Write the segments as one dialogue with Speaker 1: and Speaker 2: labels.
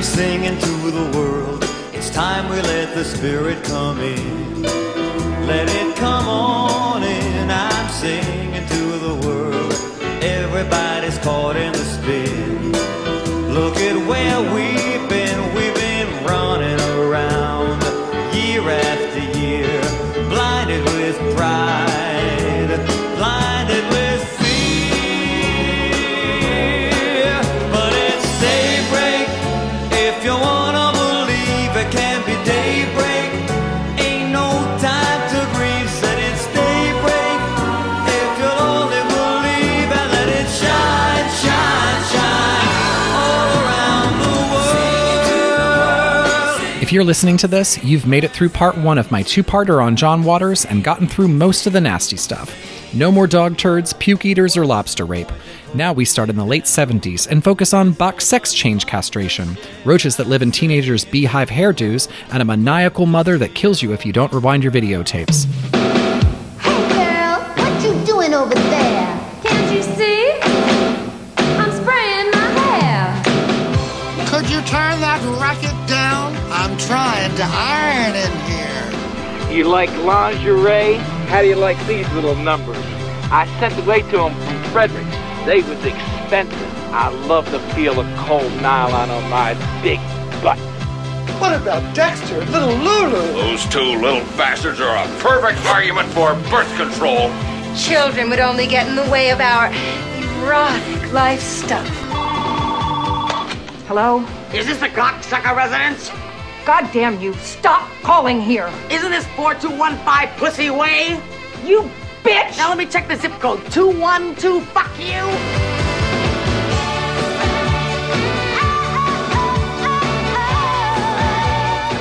Speaker 1: I'm singing to the world. It's time we let the spirit come in. Let it come on in. I'm singing to the world. Everybody's caught in the spin. Look at where we've If
Speaker 2: you're listening to this, you've made it through part one of my two parter on John Waters and gotten through most of the nasty stuff. No more dog turds, puke eaters, or lobster rape. Now we start in the late 70s and focus on box sex change castration, roaches that live in teenagers' beehive hairdos, and a maniacal mother that kills you if you don't rewind your videotapes.
Speaker 3: Hey girl, what you doing over there?
Speaker 4: Can't you see? I'm spraying my hair.
Speaker 5: Could you turn that racket down? I'm trying to iron in here.
Speaker 6: You like lingerie? How do you like these little numbers? I sent away to them from Frederick. They was expensive. I love the feel of cold nylon on my big butt.
Speaker 5: What about Dexter, little Lulu?
Speaker 7: Those two little bastards are a perfect argument for birth control.
Speaker 4: Children would only get in the way of our erotic life stuff. Hello?
Speaker 8: Is this the cocksucker residence?
Speaker 4: God damn you, stop calling here.
Speaker 8: Isn't this 4215 Pussy Way?
Speaker 4: You bitch!
Speaker 8: Now let me check the zip code. 212, fuck you!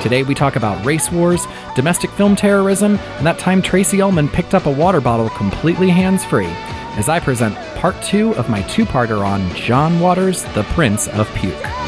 Speaker 2: Today we talk about race wars, domestic film terrorism, and that time Tracey Ullman picked up a water bottle completely hands free. As I present part two of my two parter on John Waters, the Prince of Puke.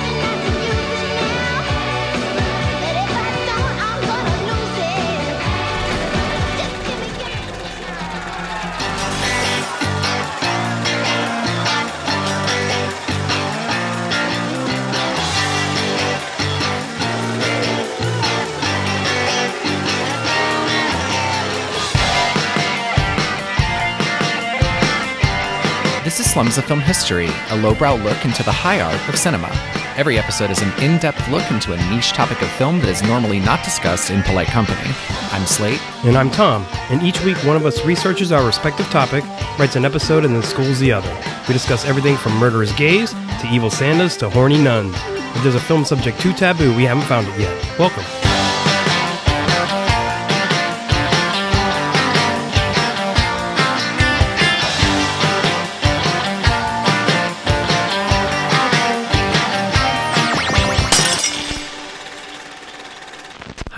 Speaker 2: Slums of Film History, a lowbrow look into the high art of cinema. Every episode is an in depth look into a niche topic of film that is normally not discussed in polite company. I'm Slate.
Speaker 9: And I'm Tom, and each week one of us researches our respective topic, writes an episode, and then schools the other. We discuss everything from murderous gays to evil Santas to horny nuns. If there's a film subject too taboo, we haven't found it yet. Welcome.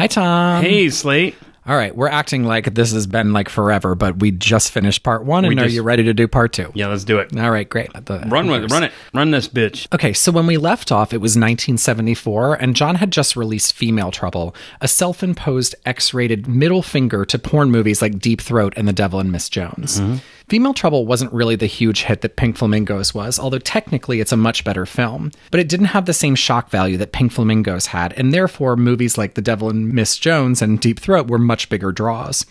Speaker 2: Hi, Tom.
Speaker 9: hey, Slate.
Speaker 2: All right, we're acting like this has been like forever, but we just finished part one, and
Speaker 9: We
Speaker 2: are
Speaker 9: just-
Speaker 2: you ready to do part two?
Speaker 9: Yeah, let's do it.
Speaker 2: All right, great. Let the-
Speaker 9: Run with it. Run it. Run this bitch.
Speaker 2: Okay, so when we left off, it was 1974, and John had just released Female Trouble, a self imposed X rated middle finger to porn movies like Deep Throat and The Devil and Miss Jones. Mm-hmm. Female Trouble wasn't really the huge hit that Pink Flamingos was, although technically it's a much better film. But it didn't have the same shock value that Pink Flamingos had, and therefore movies like The Devil and Miss Jones and Deep Throat were much bigger draws.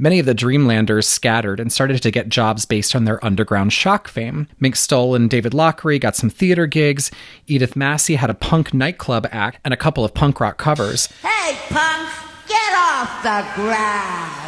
Speaker 2: Many of the Dreamlanders scattered and started to get jobs based on their underground shock fame. Mink Stole and David Lochary got some theater gigs. Edith Massey had a punk nightclub act and a couple of punk rock covers.
Speaker 3: Hey, punks, get off the grass.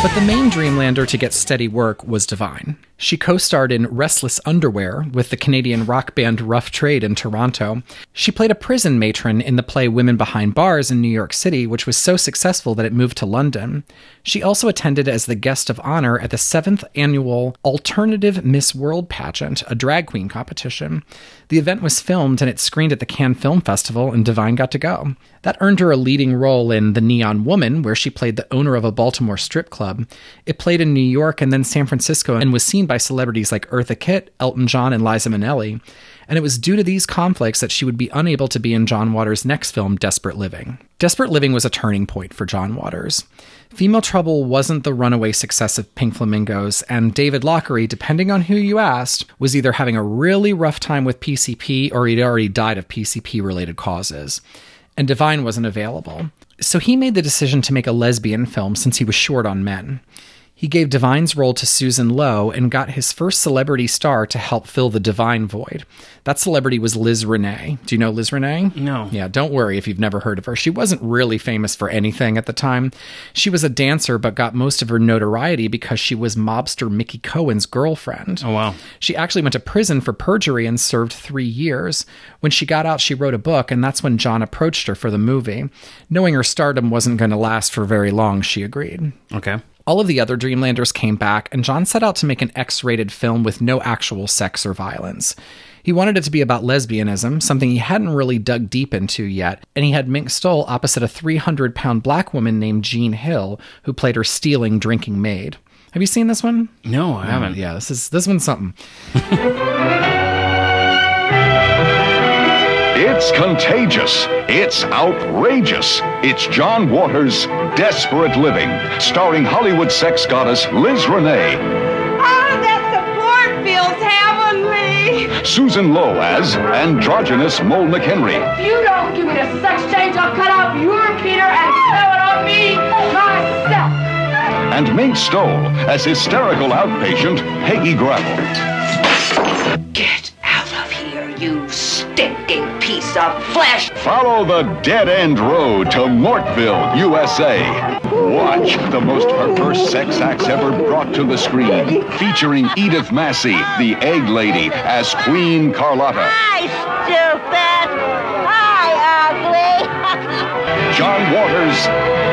Speaker 2: But the main Dreamlander to get steady work was Divine. She co starred in Restless Underwear with the Canadian rock band Rough Trade in Toronto. She played a prison matron in the play Women Behind Bars in New York City, which was so successful that it moved to London. She also attended as the guest of honor at the 7th annual Alternative Miss World pageant, a drag queen competition. The event was filmed and it screened at the Cannes Film Festival, and Divine got to go. That earned her a leading role in The Neon Woman, where she played the owner of a Baltimore strip club. It played in New York and then San Francisco and was seen by celebrities like Eartha Kitt, Elton John, and Liza Minnelli. And it was due to these conflicts that she would be unable to be in John Waters' next film, Desperate Living. Desperate Living was a turning point for John Waters. Female Trouble wasn't the runaway success of Pink Flamingos, and David Lochary, depending on who you asked, was either having a really rough time with PCP or he'd already died of PCP related causes. And Divine wasn't available. So he made the decision to make a lesbian film since he was short on men. He gave Divine's role to Susan Lowe and got his first celebrity star to help fill the Divine void. That celebrity was Liz Renay. Do you know Liz Renay?
Speaker 9: No.
Speaker 2: Yeah, don't worry if you've never heard of her. She wasn't really famous for anything at the time. She was a dancer, but got most of her notoriety because she was mobster Mickey Cohen's girlfriend.
Speaker 9: Oh, wow.
Speaker 2: She actually went to prison for perjury and served three years. When she got out, she wrote a book, and that's when John approached her for the movie. Knowing her stardom wasn't going to last for very long, she agreed.
Speaker 9: Okay.
Speaker 2: All of the other Dreamlanders came back, and John set out to make an X rated film with no actual sex or violence. He wanted it to be about lesbianism, something he hadn't really dug deep into yet, and he had Mink Stole opposite a 300 pound black woman named Jean Hill, who played her stealing drinking maid. Have you seen this one?
Speaker 9: No, I mm, haven't.
Speaker 2: Yeah, this is this one's something.
Speaker 10: It's contagious. It's outrageous. It's John Waters' Desperate Living, starring Hollywood sex goddess Liz Renay,
Speaker 4: Oh, that support feels heavenly.
Speaker 10: Susan Lowe as androgynous Mole McHenry,
Speaker 8: If you don't give me the sex change, I'll cut off your Peter and sew it on me myself.
Speaker 10: and Mink Stole as hysterical outpatient Peggy Gravel.
Speaker 8: Get out of here, you stinking piece of flesh.
Speaker 10: Follow the dead end road to Mortville, USA. Watch the most perverse sex acts ever brought to the screen, featuring Edith Massey, the Egg Lady, as Queen Carlotta.
Speaker 3: Hi, stupid. Hi, ugly.
Speaker 10: John Waters'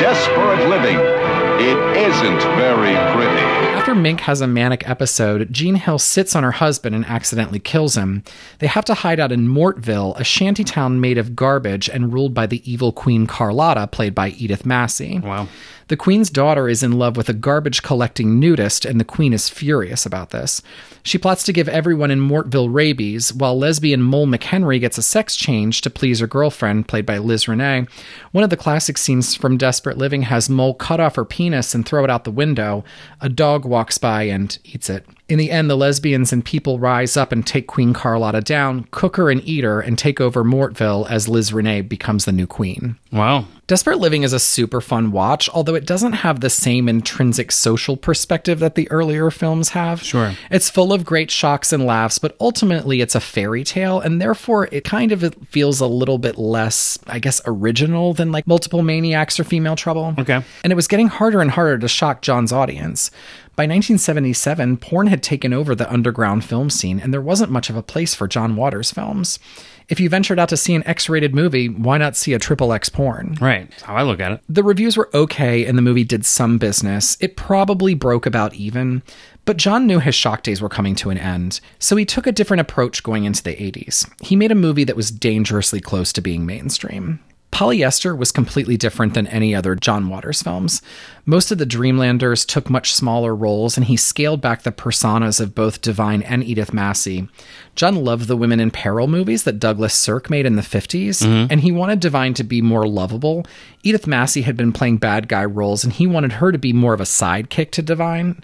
Speaker 10: Desperate Living. It isn't very pretty.
Speaker 2: After Mink has a manic episode, Jean Hill sits on her husband and accidentally kills him. They have to hide out in Mortville, a shantytown made of garbage and ruled by the evil Queen Carlotta, played by Edith Massey.
Speaker 9: Wow.
Speaker 2: The queen's daughter is in love with a garbage collecting nudist, and the queen is furious about this. She plots to give everyone in Mortville rabies, while lesbian Mole McHenry gets a sex change to please her girlfriend, played by Liz Renay. One of the classic scenes from Desperate Living has Mole cut off her penis and throw it out the window. A dog walks by and eats it. In the end, the lesbians and people rise up and take Queen Carlotta down, cook her and eat her, and take over Mortville as Liz Renay becomes the new queen.
Speaker 9: Wow.
Speaker 2: Desperate Living is a super fun watch, although it doesn't have the same intrinsic social perspective that the earlier films have.
Speaker 9: Sure.
Speaker 2: It's full of great shocks and laughs, but ultimately it's a fairy tale, and therefore it kind of feels a little bit less, I guess, original than like Multiple Maniacs or Female Trouble.
Speaker 9: Okay.
Speaker 2: And it was getting harder and harder to shock John's audience. By 1977, porn had taken over the underground film scene, and there wasn't much of a place for John Waters films. If you ventured out to see an X rated movie, why not see a triple X porn?
Speaker 9: Right. That's how I look at it.
Speaker 2: The reviews were okay, and the movie did some business. It probably broke about even, but John knew his shock days were coming to an end, so he took a different approach going into the 80s. He made a movie that was dangerously close to being mainstream. Polyester was completely different than any other John Waters films. Most of the Dreamlanders took much smaller roles, and he scaled back the personas of both Divine and Edith Massey. John loved the Women in Peril movies that Douglas Sirk made in the 50s, mm-hmm. and he wanted Divine to be more lovable. Edith Massey had been playing bad guy roles, and he wanted her to be more of a sidekick to Divine.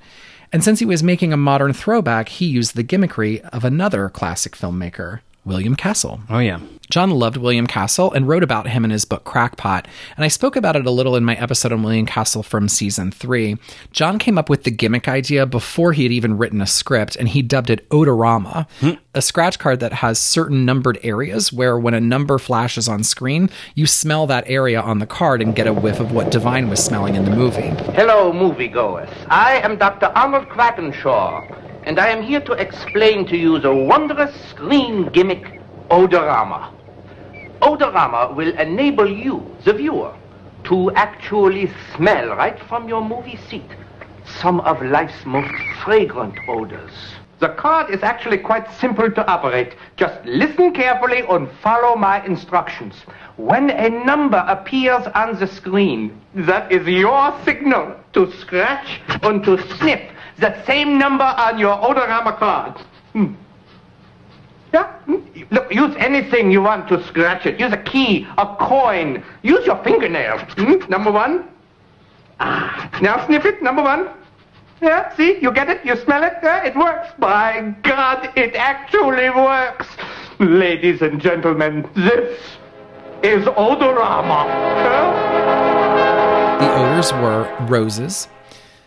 Speaker 2: And since he was making a modern throwback, he used the gimmickry of another classic filmmaker, William Castle.
Speaker 9: Oh, yeah.
Speaker 2: John loved William Castle and wrote about him in his book Crackpot, and I spoke about it a little in my episode on William Castle from season three. John came up with the gimmick idea before he had even written a script, and he dubbed it Odorama, hmm. a scratch card that has certain numbered areas where when a number flashes on screen, you smell that area on the card and get a whiff of what Divine was smelling in the movie.
Speaker 6: Hello, moviegoers. I am Dr. Arnold Quackenshaw, and I am here to explain to you the wondrous screen gimmick, Odorama. Odorama will enable you, the viewer, to actually smell right from your movie seat some of life's most fragrant odors.
Speaker 11: The card is actually quite simple to operate. Just listen carefully and follow my instructions. When a number appears on the screen, that is your signal to scratch and to snip that same number on your odorama card. Hmm. Yeah? Hmm? Look, use anything you want to scratch it. Use a key, a coin. Use your fingernail. Hmm? Number one. Ah, now sniff it. Number one. Yeah, see? You get it? You smell it? Yeah, it works. By God, it actually works. Ladies and gentlemen, this is Odorama. Huh?
Speaker 2: The odors were roses,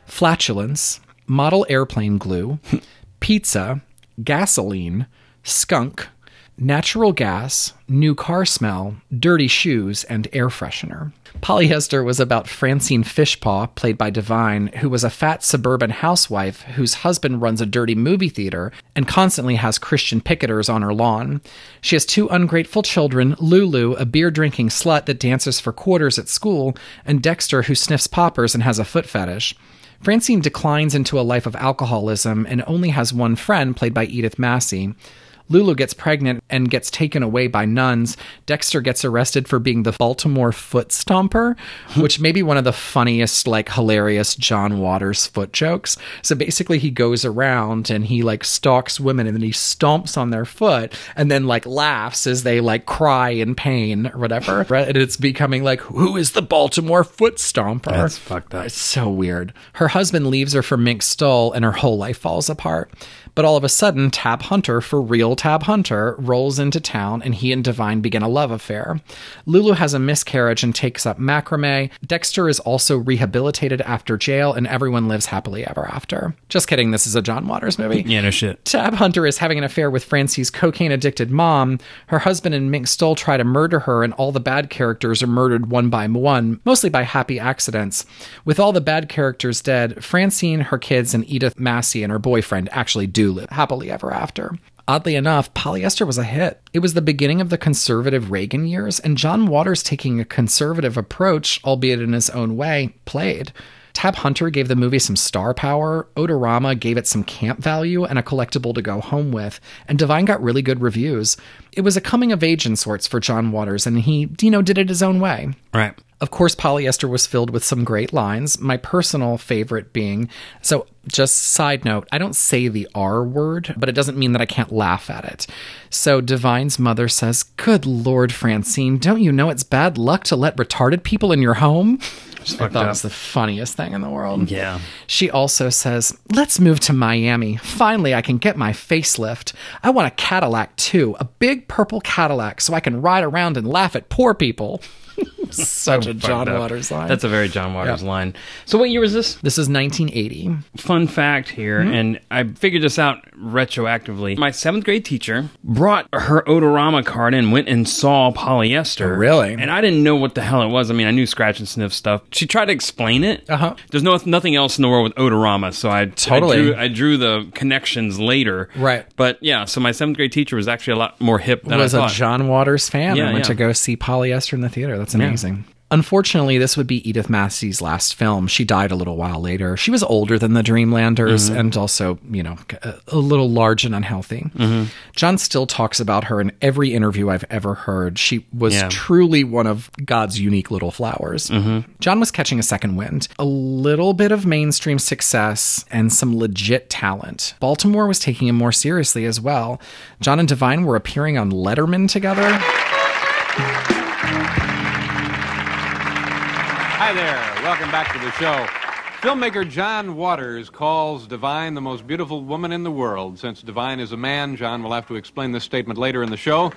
Speaker 2: flatulence, model airplane glue, pizza, gasoline, skunk, natural gas, new car smell, dirty shoes, and air freshener. Polyester was about Francine Fishpaw, played by Divine, who was a fat suburban housewife whose husband runs a dirty movie theater and constantly has Christian picketers on her lawn. She has two ungrateful children Lulu, a beer drinking slut that dances for quarters at school, and Dexter, who sniffs poppers and has a foot fetish. Francine declines into a life of alcoholism and only has one friend, played by Edith Massey. Lulu gets pregnant and gets taken away by nuns. Dexter gets arrested for being the Baltimore foot stomper, which may be one of the funniest, like hilarious John Waters foot jokes. So basically, he goes around and he like stalks women and then he stomps on their foot and then like laughs as they like cry in pain or whatever. and it's becoming like, who is the Baltimore foot stomper?
Speaker 9: That's fucked up.
Speaker 2: It's so weird. Her husband leaves her for Mink Stole and her whole life falls apart. But all of a sudden, Tab Hunter, for real Tab Hunter, rolls into town and he and Divine begin a love affair. Lulu has a miscarriage and takes up macrame. Dexter is also rehabilitated after jail and everyone lives happily ever after. Just kidding, this is a John Waters movie.
Speaker 9: Yeah, no shit.
Speaker 2: Tab Hunter is having an affair with Francie's cocaine addicted mom. Her husband and Mink Stole try to murder her, and all the bad characters are murdered one by one, mostly by happy accidents. With all the bad characters dead, Francine, her kids, and Edith Massey and her boyfriend actually do live happily ever after. Oddly enough, polyester was a hit. It was the beginning of the conservative Reagan years, and John Waters taking a conservative approach, albeit in his own way, played. Tab Hunter gave the movie some star power, Odorama gave it some camp value and a collectible to go home with, and Divine got really good reviews. It was a coming of age in sorts for John Waters, and he, you know, did it his own way.
Speaker 9: Right.
Speaker 2: Of course, polyester was filled with some great lines. My personal favorite being so, just side note, I don't say the R word, but it doesn't mean that I can't laugh at it. So, Divine's mother says, Good Lord, Francine, don't you know it's bad luck to let retarded people in your home? I
Speaker 9: fucked
Speaker 2: thought it
Speaker 9: up.
Speaker 2: was the funniest thing in the world.
Speaker 9: Yeah.
Speaker 2: She also says, Let's move to Miami. Finally, I can get my facelift. I want a Cadillac too, a big purple Cadillac, so I can ride around and laugh at poor people. Such a John
Speaker 9: up.
Speaker 2: Waters line.
Speaker 9: That's a very John Waters
Speaker 2: Yeah.
Speaker 9: line. So what year was this?
Speaker 2: This is 1980.
Speaker 9: Fun fact here,
Speaker 2: Mm-hmm.
Speaker 9: and I figured this out retroactively. My seventh grade teacher brought her Odorama card and went and saw polyester.
Speaker 2: Really?
Speaker 9: And I didn't know what the hell it was. I mean, I knew scratch and sniff stuff. She tried to explain it.
Speaker 2: Uh huh.
Speaker 9: There's no nothing else in the world with Odorama, so I
Speaker 2: Totally.
Speaker 9: I drew, I drew the connections later.
Speaker 2: Right.
Speaker 9: But yeah, so my seventh grade teacher was actually a lot more hip than
Speaker 2: was
Speaker 9: I
Speaker 2: a
Speaker 9: thought.
Speaker 2: John Waters fan
Speaker 9: Yeah,
Speaker 2: and went
Speaker 9: yeah.
Speaker 2: to go see polyester in the theater. That's amazing. Unfortunately, this would be Edith Massey's last film. She died a little while later. She was older than the Dreamlanders
Speaker 9: Mm-hmm.
Speaker 2: and also, you know, a, a little large and unhealthy. John still talks about her in every interview I've ever heard. She was
Speaker 9: Yeah.
Speaker 2: truly one of God's unique little flowers. John was catching a second wind, a little bit of mainstream success, and some legit talent. Baltimore was taking him more seriously as well. John and Divine were appearing on Letterman together.
Speaker 12: Hi there. Welcome back to the show. Filmmaker John Waters calls Divine the most beautiful woman in the world. Since Divine is a man, John will have to explain this statement later in the show.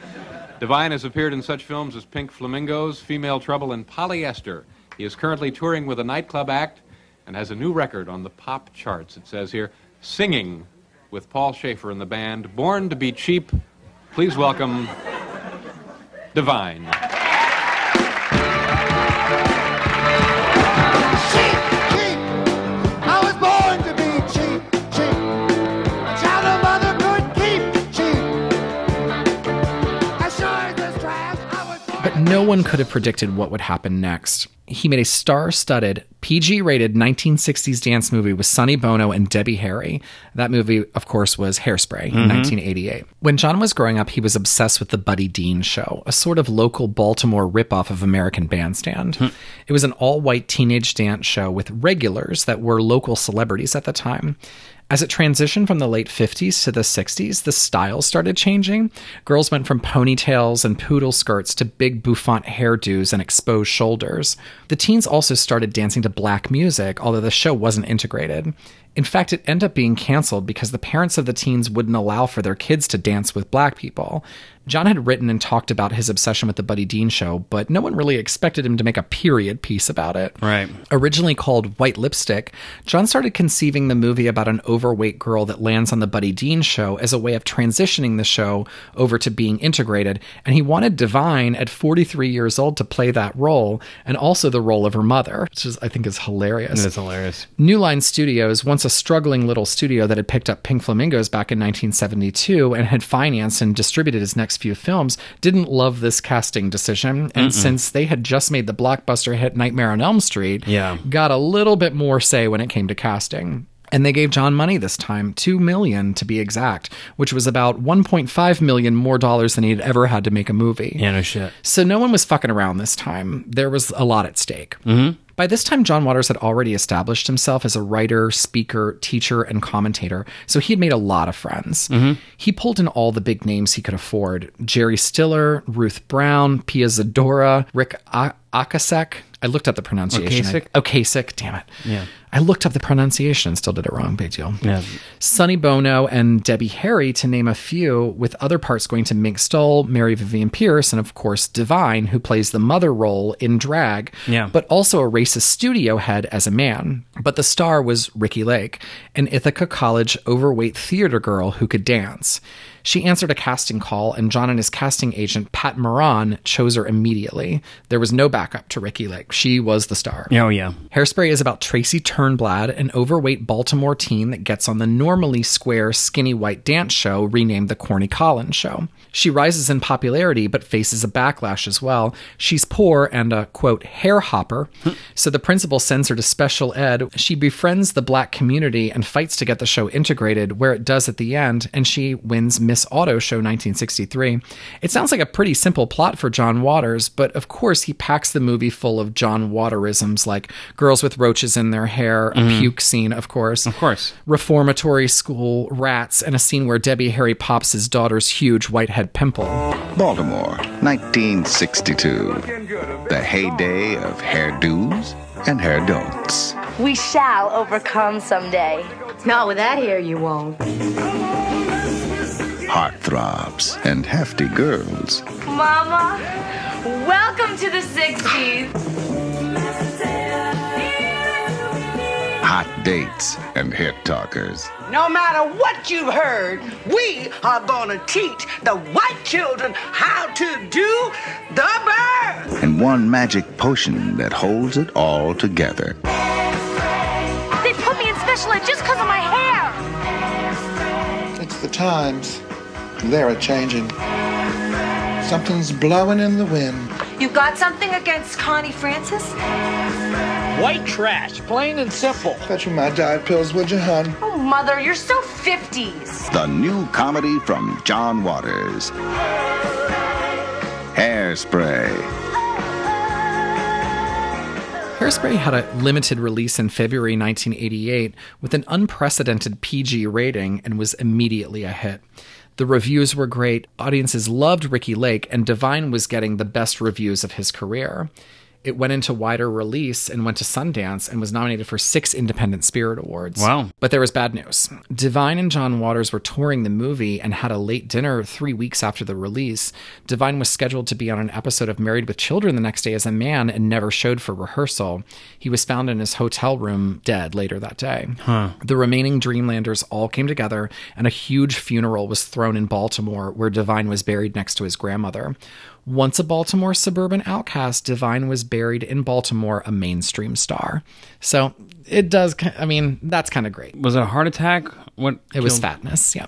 Speaker 12: Divine has appeared in such films as Pink Flamingos, Female Trouble, and Polyester. He is currently touring with a nightclub act and has a new record on the pop charts. It says here, Singing with Paul Shaffer and the band, Born to be Cheap. Please welcome Divine.
Speaker 2: No one could have predicted what would happen next. he made a star studded, PG rated 1960s dance movie with Sonny Bono and Debbie Harry. That movie, of course, was Hairspray in mm-hmm. 1988. When John was growing up, he was obsessed with the Buddy Dean Show, a sort of local Baltimore ripoff of American Bandstand. Hmm. It was an all white teenage dance show with regulars that were local celebrities at the time. As it transitioned from the late 50s to the 60s, the styles started changing. Girls went from ponytails and poodle skirts to big bouffant hairdos and exposed shoulders. The teens also started dancing to black music, although the show wasn't integrated. In fact, it ended up being canceled because the parents of the teens wouldn't allow for their kids to dance with black people. John had written and talked about his obsession with the Buddy Dean show, but no one really expected him to make a period piece about it.
Speaker 13: Right.
Speaker 2: Originally called White Lipstick, John started conceiving the movie about an overweight girl that lands on the Buddy Dean show as a way of transitioning the show over to being integrated, and he wanted Divine at 43 years old to play that role and also the role of her mother, which is I think is hilarious.
Speaker 13: That's hilarious.
Speaker 2: New Line Studios, once a struggling little studio that had picked up Pink Flamingos back in 1972 and had financed and distributed his next few films, didn't love this casting decision. And
Speaker 13: Mm-mm.
Speaker 2: since they had just made the blockbuster hit Nightmare on Elm Street,
Speaker 13: Yeah.
Speaker 2: got a little bit more say when it came to casting. And they gave John money this time, 2 million to be exact, which was about 1.5 million more dollars than he'd ever had to make a movie.
Speaker 13: Yeah, no shit.
Speaker 2: So no one was fucking around this time. There was a lot at stake.
Speaker 13: Mm-hmm.
Speaker 2: By this time, John Waters had already established himself as a writer, speaker, teacher, and commentator, so he had made a lot of friends.
Speaker 13: Mhm.
Speaker 2: He pulled in all the big names he could afford Jerry Stiller, Ruth Brown, Pia Zadora, Rick A- Akasek. I looked up the pronunciation.
Speaker 13: Ocasek?
Speaker 2: I- Ocasek, damn it.
Speaker 13: Yeah.
Speaker 2: I looked up the pronunciation and still did it wrong. Big deal.
Speaker 13: Yeah.
Speaker 2: Sonny Bono and Debbie Harry, to name a few, with other parts going to Mink Stole, Mary Vivian Pearce, and of course Divine, who plays the mother role in drag,
Speaker 13: Yeah.
Speaker 2: but also a racist studio head as a man. But the star was Ricki Lake, an Ithaca College overweight theater girl who could dance. She answered a casting call, and John and his casting agent, Pat Moran, chose her immediately. There was no backup to Ricki Lake. She was the star.
Speaker 13: Oh, yeah.
Speaker 2: Hairspray is about Tracy Turnblad, an overweight Baltimore teen that gets on the normally square, skinny white dance show renamed the Corny Collins Show. She rises in popularity but faces a backlash as well. She's poor and a quote hair hopper, so the principal sends her to special ed. She befriends the black community and fights to get the show integrated, where it does at the end, and she wins Miss Auto Show 1963. It sounds like a pretty simple plot for John Waters, but of course he packs the movie full of John Waterisms like girls with roaches in their hair, a
Speaker 13: Mhm.
Speaker 2: puke scene, of course.
Speaker 13: Of course.
Speaker 2: Reformatory school rats, and a scene where Debbie Harry pops his daughter's huge whitehead pimple.
Speaker 14: Baltimore, 1962. The heyday of hairdos and hair don'ts.
Speaker 15: We shall overcome someday.
Speaker 4: Not with that hair, you won't.
Speaker 14: Heartthrobs and hefty girls.
Speaker 15: Mama, welcome to the 60s.
Speaker 14: Hot dates and hit talkers.
Speaker 16: No matter what you've heard, we are going to teach the white children how to do the bird.
Speaker 14: And one magic potion that holds it all together.
Speaker 15: They put me in special ed just because of my hair.
Speaker 5: It's the times. They're a changing. Something's blowing in the wind.
Speaker 4: You got something against Connie Francis?
Speaker 5: White trash, plain and simple. Fetch me my diet pills, would you, hun?
Speaker 15: Oh, mother, you're so 50s.
Speaker 14: The new comedy from John Waters. Hairspray.
Speaker 2: Hairspray had a limited release in February 1988 with an unprecedented PG rating and was immediately a hit. The reviews were great, audiences loved Ricki Lake, and Divine was getting the best reviews of his career. It went into wider release and went to Sundance and was nominated for six Independent Spirit Awards.
Speaker 13: Wow.
Speaker 2: But there was bad news. Divine and John Waters were touring the movie and had a late dinner three weeks after the release. Divine was scheduled to be on an episode of Married with Children the next day as a man and never showed for rehearsal. He was found in his hotel room dead later that day.
Speaker 13: Huh.
Speaker 2: The remaining Dreamlanders all came together, and a huge funeral was thrown in Baltimore where Divine was buried next to his grandmother. Once a Baltimore suburban outcast, Divine was buried in Baltimore, a mainstream star. So it does, I mean, that's kind of great.
Speaker 13: Was it a heart attack? What?
Speaker 2: It was fatness, yeah.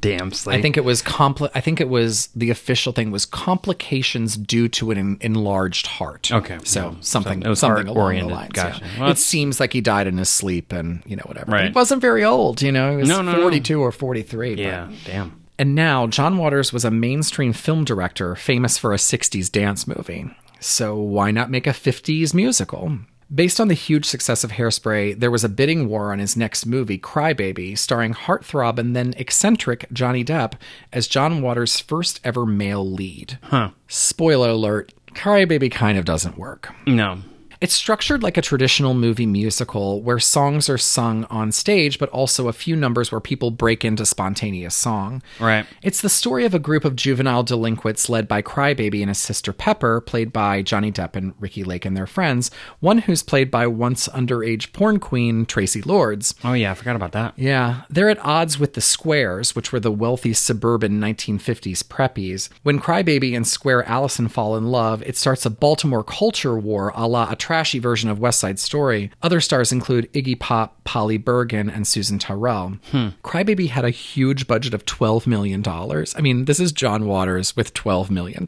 Speaker 13: Damn slate.
Speaker 2: I think it was compli- I think it was the official thing was complications due to an en- enlarged heart.
Speaker 13: Okay,
Speaker 2: so
Speaker 13: yeah.
Speaker 2: something
Speaker 13: So
Speaker 2: something along the lines.
Speaker 13: Gotcha.
Speaker 2: yeah.
Speaker 13: Well,
Speaker 2: it seems like he died in his sleep, and you know whatever.
Speaker 13: Right.
Speaker 2: He wasn't very old. You know, he was
Speaker 13: No, no, no.
Speaker 2: forty-two or forty-three. but-
Speaker 13: Yeah, damn.
Speaker 2: And now, John Waters was a mainstream film director famous for a 60s dance movie. So why not make a 50s musical? Based on the huge success of Hairspray, there was a bidding war on his next movie, Crybaby, starring heartthrob and then eccentric Johnny Depp as John Waters' first ever male lead.
Speaker 13: Huh.
Speaker 2: Spoiler alert, Crybaby kind of doesn't work.
Speaker 13: No.
Speaker 2: It's structured like a traditional movie musical where songs are sung on stage, but also a few numbers where people break into spontaneous song.
Speaker 13: Right.
Speaker 2: It's the story of a group of juvenile delinquents led by Crybaby and his sister Pepper, played by Johnny Depp and Ricki Lake and their friends, one who's played by once underage porn queen Traci Lords.
Speaker 13: Oh yeah, I forgot about that.
Speaker 2: Yeah, they're at odds with the Squares, which were the wealthy suburban 1950s preppies. When Crybaby and Square Allison fall in love, it starts a Baltimore culture war a la a trashy version of West Side Story. Other stars include Iggy Pop, Polly Bergen, and Susan Tyrrell. Crybaby had a huge budget of $12 million. I mean, this is John Waters with $12 million.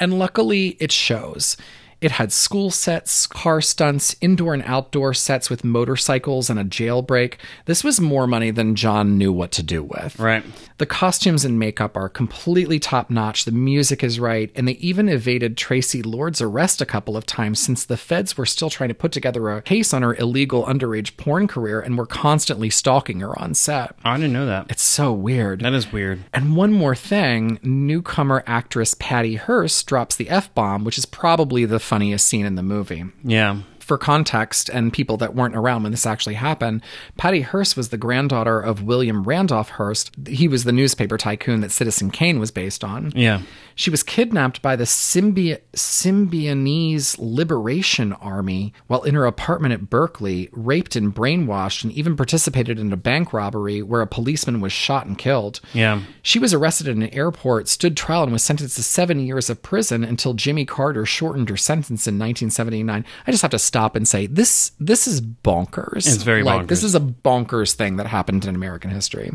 Speaker 2: And luckily, it shows. It had school sets, car stunts, indoor and outdoor sets with motorcycles and a jailbreak. This was more money than John knew what to do with.
Speaker 13: Right.
Speaker 2: The costumes and makeup are completely top notch. The music is right. And they even evaded Traci Lord's arrest a couple of times since the feds were still trying to put together a case on her illegal underage porn career and were constantly stalking her on set.
Speaker 13: I didn't know that.
Speaker 2: It's so weird.
Speaker 13: That is weird.
Speaker 2: And one more thing newcomer actress Patty Hearst drops the F bomb, which is probably the funniest scene in the movie.
Speaker 13: Yeah.
Speaker 2: For context and people that weren't around when this actually happened, Patty Hearst was the granddaughter of William Randolph Hearst. He was the newspaper tycoon that Citizen Kane was based on.
Speaker 13: Yeah.
Speaker 2: She was kidnapped by the Symbi- Symbionese Liberation Army while in her apartment at Berkeley, raped and brainwashed, and even participated in a bank robbery where a policeman was shot and killed.
Speaker 13: Yeah.
Speaker 2: She was arrested in an airport, stood trial, and was sentenced to seven years of prison until Jimmy Carter shortened her sentence in 1979. I just have to stop and say this: this is bonkers.
Speaker 13: It's very
Speaker 2: like
Speaker 13: bonkers.
Speaker 2: this is a bonkers thing that happened in American history.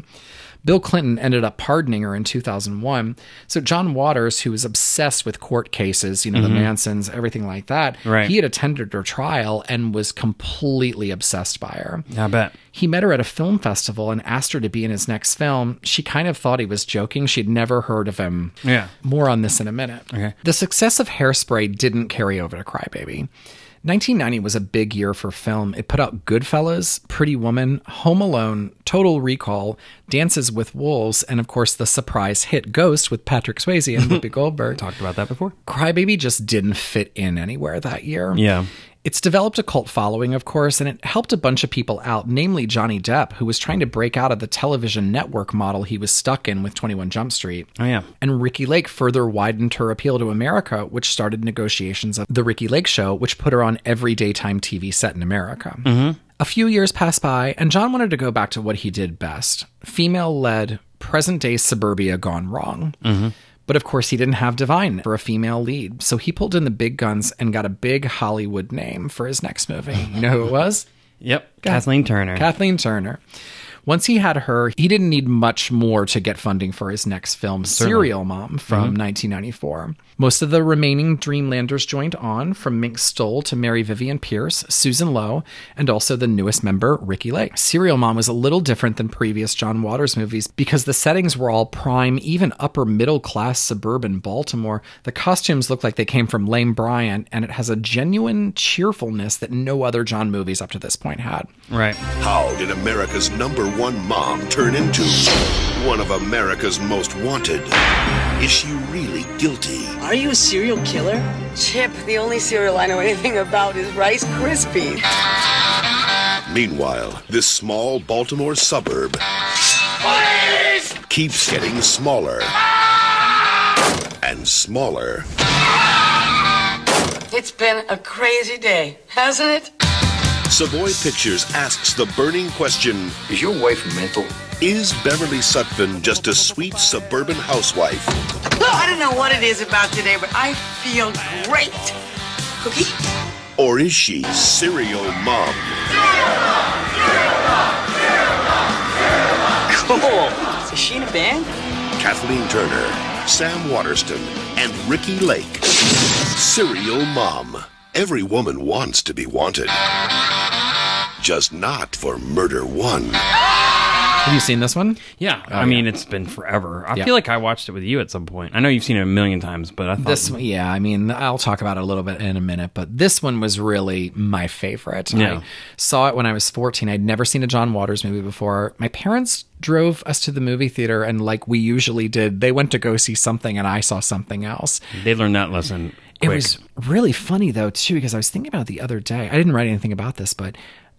Speaker 2: Bill Clinton ended up pardoning her in 2001. So John Waters, who was obsessed with court cases, you know, the
Speaker 13: Mhm.
Speaker 2: Mansons, everything like that,
Speaker 13: Right.
Speaker 2: he had attended her trial and was completely obsessed by her.
Speaker 13: I bet.
Speaker 2: He met her at a film festival and asked her to be in his next film. She kind of thought he was joking. She'd never heard of him.
Speaker 13: Yeah.
Speaker 2: More on this in a minute.
Speaker 13: Okay.
Speaker 2: The success of Hairspray didn't carry over to Crybaby. 1990 was a big year for film. It put out Goodfellas, Pretty Woman, Home Alone, Total Recall, Dances with Wolves, and of course the surprise hit Ghost with Patrick Swayze and Whoopi Goldberg.
Speaker 13: Talked about that before.
Speaker 2: Crybaby just didn't fit in anywhere that year.
Speaker 13: Yeah.
Speaker 2: It's developed a cult following, of course, and it helped a bunch of people out, namely Johnny Depp, who was trying to break out of the television network model he was stuck in with 21 Jump Street.
Speaker 13: Oh yeah.
Speaker 2: And Ricki Lake further widened her appeal to America, which started negotiations of The Ricki Lake Show, which put her on every daytime TV set in America.
Speaker 13: Mhm.
Speaker 2: A few years passed by, and John wanted to go back to what he did best female led, present day suburbia gone wrong.
Speaker 13: Mhm.
Speaker 2: But of course, he didn't have Divine for a female lead, so he pulled in the big guns and got a big Hollywood name for his next movie. You know who it was?
Speaker 13: Yep. Kathleen Turner.
Speaker 2: Kathleen Turner. Once he had her, he didn't need much more to get funding for his next film,
Speaker 13: Certainly.
Speaker 2: Serial Mom, from
Speaker 13: Mhm.
Speaker 2: 1994. Most of the remaining Dreamlanders joined on, from Mink Stole to Mary Vivian Pearce, Susan Lowe, and also the newest member, Ricki Lake. Serial Mom was a little different than previous John Waters movies because the settings were all prime, even upper middle class suburban Baltimore. The costumes look like they came from Lane Bryant, and it has a genuine cheerfulness that no other John movies up to this point had.
Speaker 13: Right.
Speaker 17: How did America's number one mom turn into one of America's most wanted? Is she really guilty?
Speaker 16: Are you a serial killer? Chip, the only cereal I know anything about is Rice Krispies.
Speaker 17: Meanwhile, this small Baltimore suburb keeps getting smaller and smaller.
Speaker 16: It's been a crazy day, hasn't it?
Speaker 17: Savoy Pictures asks the burning question Is your wife mental? Is Beverly Sutphin just a sweet suburban housewife?
Speaker 16: I don't know what it is about today, but I feel great. Cookie?
Speaker 17: Or is she serial mom?
Speaker 16: Cool. Is she in a band?
Speaker 17: Kathleen Turner, Sam Waterston, and Ricki Lake. Serial Mom. Every woman wants to be wanted. Just not for Murder One.
Speaker 2: Have you seen this one?
Speaker 13: Yeah,
Speaker 2: Oh,
Speaker 13: I mean
Speaker 2: yeah.
Speaker 13: it's been forever. I
Speaker 2: Yeah.
Speaker 13: feel like I watched it with you at some point. I know you've seen it a million times, but I thought
Speaker 2: This, yeah, I mean, I'll talk about it a little bit in a minute, but this one was really my favorite.
Speaker 13: Yeah.
Speaker 2: I saw it when I was 14. I'd never seen a John Waters movie before. My parents drove us to the movie theater, and like we usually did, they went to go see something, and I saw something else.
Speaker 13: they learned that lesson.
Speaker 2: It was really funny though too because I was thinking about it the other day. I didn't write anything about this, but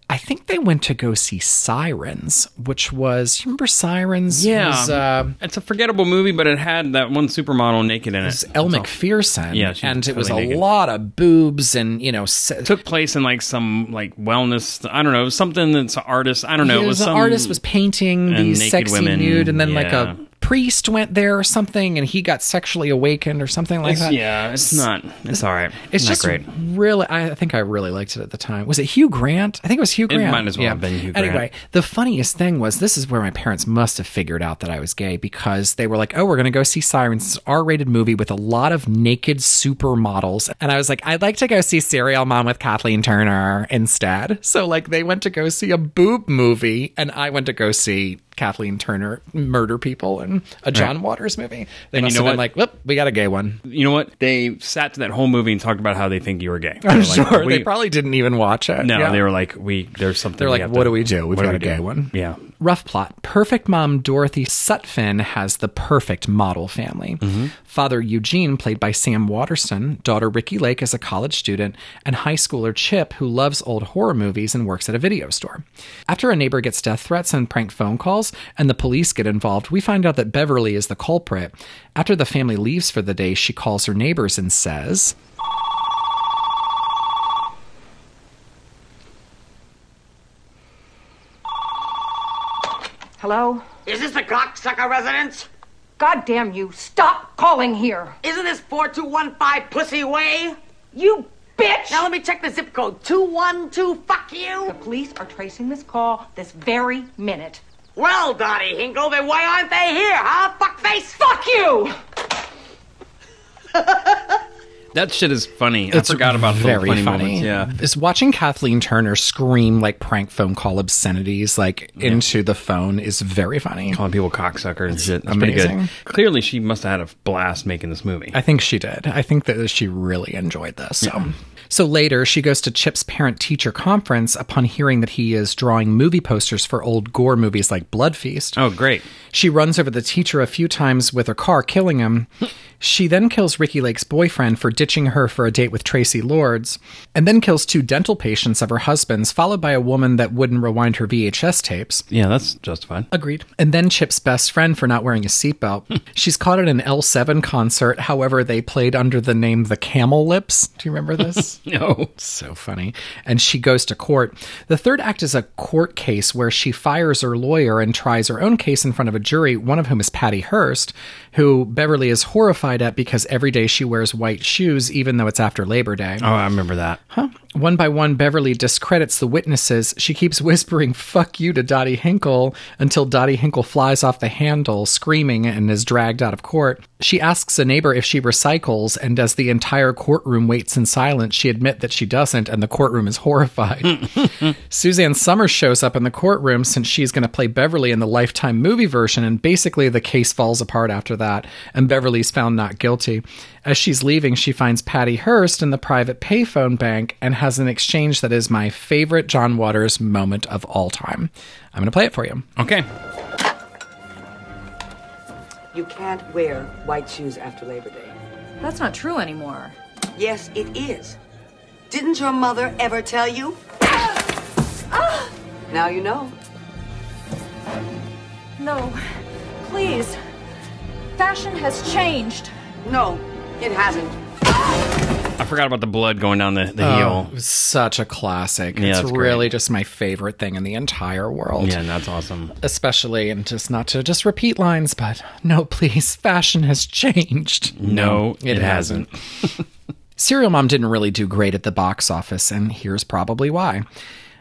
Speaker 2: I think they went to go see Sirens, which was you remember Sirens?
Speaker 13: Yeah,
Speaker 2: was, uh,
Speaker 13: it's a forgettable movie, but it had that one supermodel naked in it.
Speaker 2: was Elle Macpherson.
Speaker 13: Yeah, was
Speaker 2: and it was a
Speaker 13: naked.
Speaker 2: lot of boobs and you know. Se-
Speaker 13: took place in like some like wellness. I don't know, something that's an artist. I don't know.
Speaker 2: Yeah,
Speaker 13: it was
Speaker 2: the
Speaker 13: some
Speaker 2: artist was painting these sexy
Speaker 13: women,
Speaker 2: nude, and then like a priest went there or something, and he got sexually awakened or something like
Speaker 13: It's-
Speaker 2: that.
Speaker 13: yeah, it's not. It's all right.
Speaker 2: It's
Speaker 13: not
Speaker 2: just
Speaker 13: great.
Speaker 2: really. I think I really liked it at the time. Was it Hugh Grant? I think it was Hugh
Speaker 13: It
Speaker 2: Grant.
Speaker 13: might as well have been Hugh Grant.
Speaker 2: Anyway, the funniest thing was this is where my parents must have figured out that I was gay because they were like, "Oh, we're going to go see Sirens, It's an R-rated movie with a lot of naked supermodels," and I was like, "I'd like to go see Serial Mom with Kathleen Turner instead." So like, they went to go see a boob movie, and I went to go see. Kathleen Turner murder people and a John Waters movie. They
Speaker 13: And you know
Speaker 2: have been
Speaker 13: what?
Speaker 2: like, "Whoop, we got a gay one."
Speaker 13: You know what? They sat to that whole movie and talked about how they think you were gay.
Speaker 2: I'm
Speaker 13: They were like,
Speaker 2: sure
Speaker 13: we-
Speaker 2: they probably didn't even watch it.
Speaker 13: No,
Speaker 2: Yeah.
Speaker 13: they were like, we. There's something.
Speaker 2: They're
Speaker 13: we
Speaker 2: like,
Speaker 13: have
Speaker 2: what
Speaker 13: to-
Speaker 2: do we do? We've got
Speaker 13: we
Speaker 2: a gay
Speaker 13: do?"
Speaker 2: one.
Speaker 13: Yeah.
Speaker 2: Rough plot. Perfect mom Dorothy Sutphin has the perfect model family.
Speaker 13: Mm-hmm.
Speaker 2: Father Eugene, played by Sam Waterston, daughter Ricki Lake is a college student, and high schooler Chip, who loves old horror movies and works at a video store. After a neighbor gets death threats and prank phone calls, and the police get involved, we find out that Beverly is the culprit. After the family leaves for the day, she calls her neighbors and says,
Speaker 8: Hello?
Speaker 16: Is this the cocksucker residence?
Speaker 8: God damn you. Stop calling here.
Speaker 16: Isn't this 4215 Pussy Way?
Speaker 8: You bitch!
Speaker 16: Now let me check the zip code. 212, fuck you.
Speaker 8: The police are tracing this call this very minute.
Speaker 16: Well, Dottie Hinkle, then why aren't they here, huh, fuckface?
Speaker 8: Fuck you!
Speaker 13: That shit is funny.
Speaker 2: It's
Speaker 13: I forgot about the little
Speaker 2: very
Speaker 13: funny,
Speaker 2: funny.
Speaker 13: moments. Yeah.
Speaker 2: is watching Kathleen Turner scream like prank phone call obscenities like into the phone is very funny.
Speaker 13: Calling people cocksuckers and shit. That's pretty
Speaker 2: amazing.
Speaker 13: good. Clearly, she must have had a blast making this movie.
Speaker 2: I think she did. I think that she really enjoyed this. So. So later, she goes to Chip's parent teacher conference upon hearing that he is drawing movie posters for old gore movies like Blood Feast.
Speaker 13: Oh, great.
Speaker 2: She runs over the teacher a few times with her car, killing him. she then kills Ricki Lake's boyfriend for ditching her for a date with Traci Lords, and then kills two dental patients of her husband's, followed by a woman that wouldn't rewind her VHS tapes.
Speaker 13: Yeah, that's justified.
Speaker 2: Agreed. And then Chip's best friend for not wearing a seatbelt. Hmm. She's caught at an L7 concert. However, they played under the name The Camel Lips. Do you remember this?
Speaker 13: no.
Speaker 2: So funny. And she goes to court. The third act is a court case where she fires her lawyer and tries her own case in front of a jury, one of whom is Patty Hearst, who Beverly is horrified at because every day she wears white shoes, even though it's after Labor Day.
Speaker 13: Oh, I remember that.
Speaker 2: Huh? One by one, Beverly discredits the witnesses. She keeps whispering, fuck you to Dottie Hinkle until Dottie Hinkle flies off the handle, screaming, and is dragged out of court. She asks a neighbor if she recycles, and as the entire courtroom waits in silence, she admits that she doesn't, and the courtroom is horrified. Suzanne Somers shows up in the courtroom since she's going to play Beverly in the Lifetime movie version, and basically the case falls apart after that, and Beverly's found not guilty. As she's leaving, she finds Patty Hearst in the private payphone bank and has an exchange that is my favorite John Waters moment of all time. I'm going to play it for you.
Speaker 13: Okay.
Speaker 18: You can't wear white shoes after Labor Day.
Speaker 19: That's not true anymore.
Speaker 18: Yes, it is. Didn't your mother ever tell you? Now you know.
Speaker 19: No. Please. Fashion has changed.
Speaker 18: No, it hasn't.
Speaker 13: I forgot about the blood going down the, the
Speaker 2: Oh,
Speaker 13: heel.
Speaker 2: such a classic.
Speaker 13: Yeah,
Speaker 2: it's
Speaker 13: that's great.
Speaker 2: really just my favorite thing in the entire world.
Speaker 13: Yeah, that's awesome.
Speaker 2: Especially, and just not to just repeat lines, but no, please, fashion has changed.
Speaker 13: No, it hasn't.
Speaker 2: Serial Mom didn't really do great at the box office, and here's probably why.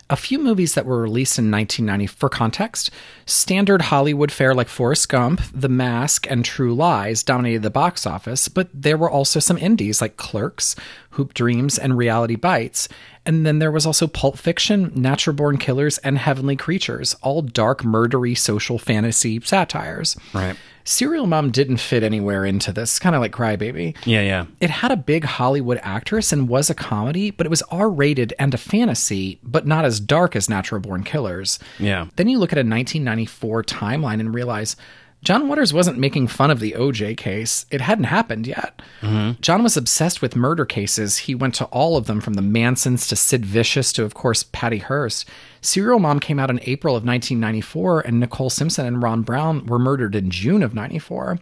Speaker 2: A few movies that were released in 1990, for context, standard Hollywood fare like Forrest Gump, The Mask, and True Lies dominated the box office, but there were also some indies like Clerks, Hoop Dreams, and Reality Bites. And then there was also Pulp Fiction, Natural Born Killers, and Heavenly Creatures, all dark, murdery social fantasy satires.
Speaker 13: Right.
Speaker 2: Serial Mom didn't fit anywhere into this, kind of like Crybaby.
Speaker 13: Yeah, yeah.
Speaker 2: It had a big Hollywood actress and was a comedy, but it was R rated and a fantasy, but not as dark as Natural Born Killers.
Speaker 13: Yeah.
Speaker 2: Then you look at a 1994 timeline and realize John Waters wasn't making fun of the OJ case. It hadn't happened yet.
Speaker 13: Mm-hmm.
Speaker 2: John was obsessed with murder cases. He went to all of them, from the Mansons to Sid Vicious to, of course, Patty Hearst. Serial Mom came out in April of 1994, and Nicole Simpson and Ron Brown were murdered in June of 94.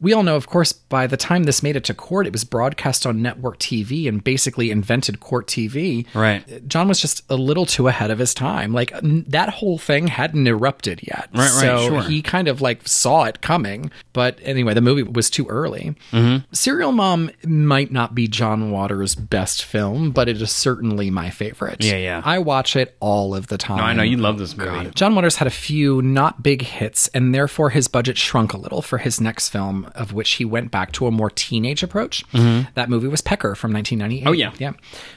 Speaker 2: We all know, of course, by the time this made it to court, it was broadcast on network TV and basically invented court TV.
Speaker 13: Right.
Speaker 2: John was just a little too ahead of his time. Like n- that whole thing hadn't erupted yet.
Speaker 13: Right, right,
Speaker 2: So
Speaker 13: sure.
Speaker 2: he kind of like saw it coming. But anyway, the movie was too early.
Speaker 13: Mhm.
Speaker 2: Serial Mom might not be John Waters' best film, but it is certainly my favorite.
Speaker 13: Yeah, yeah.
Speaker 2: I watch it all of the time.
Speaker 13: No, I know you love this movie.
Speaker 2: God. John Waters had a few not big hits, and therefore his budget shrunk a little for his next film, of which he went back to a more teenage approach.
Speaker 13: Mhm.
Speaker 2: That movie was Pecker from 1998.
Speaker 13: Oh, yeah.
Speaker 2: Yeah.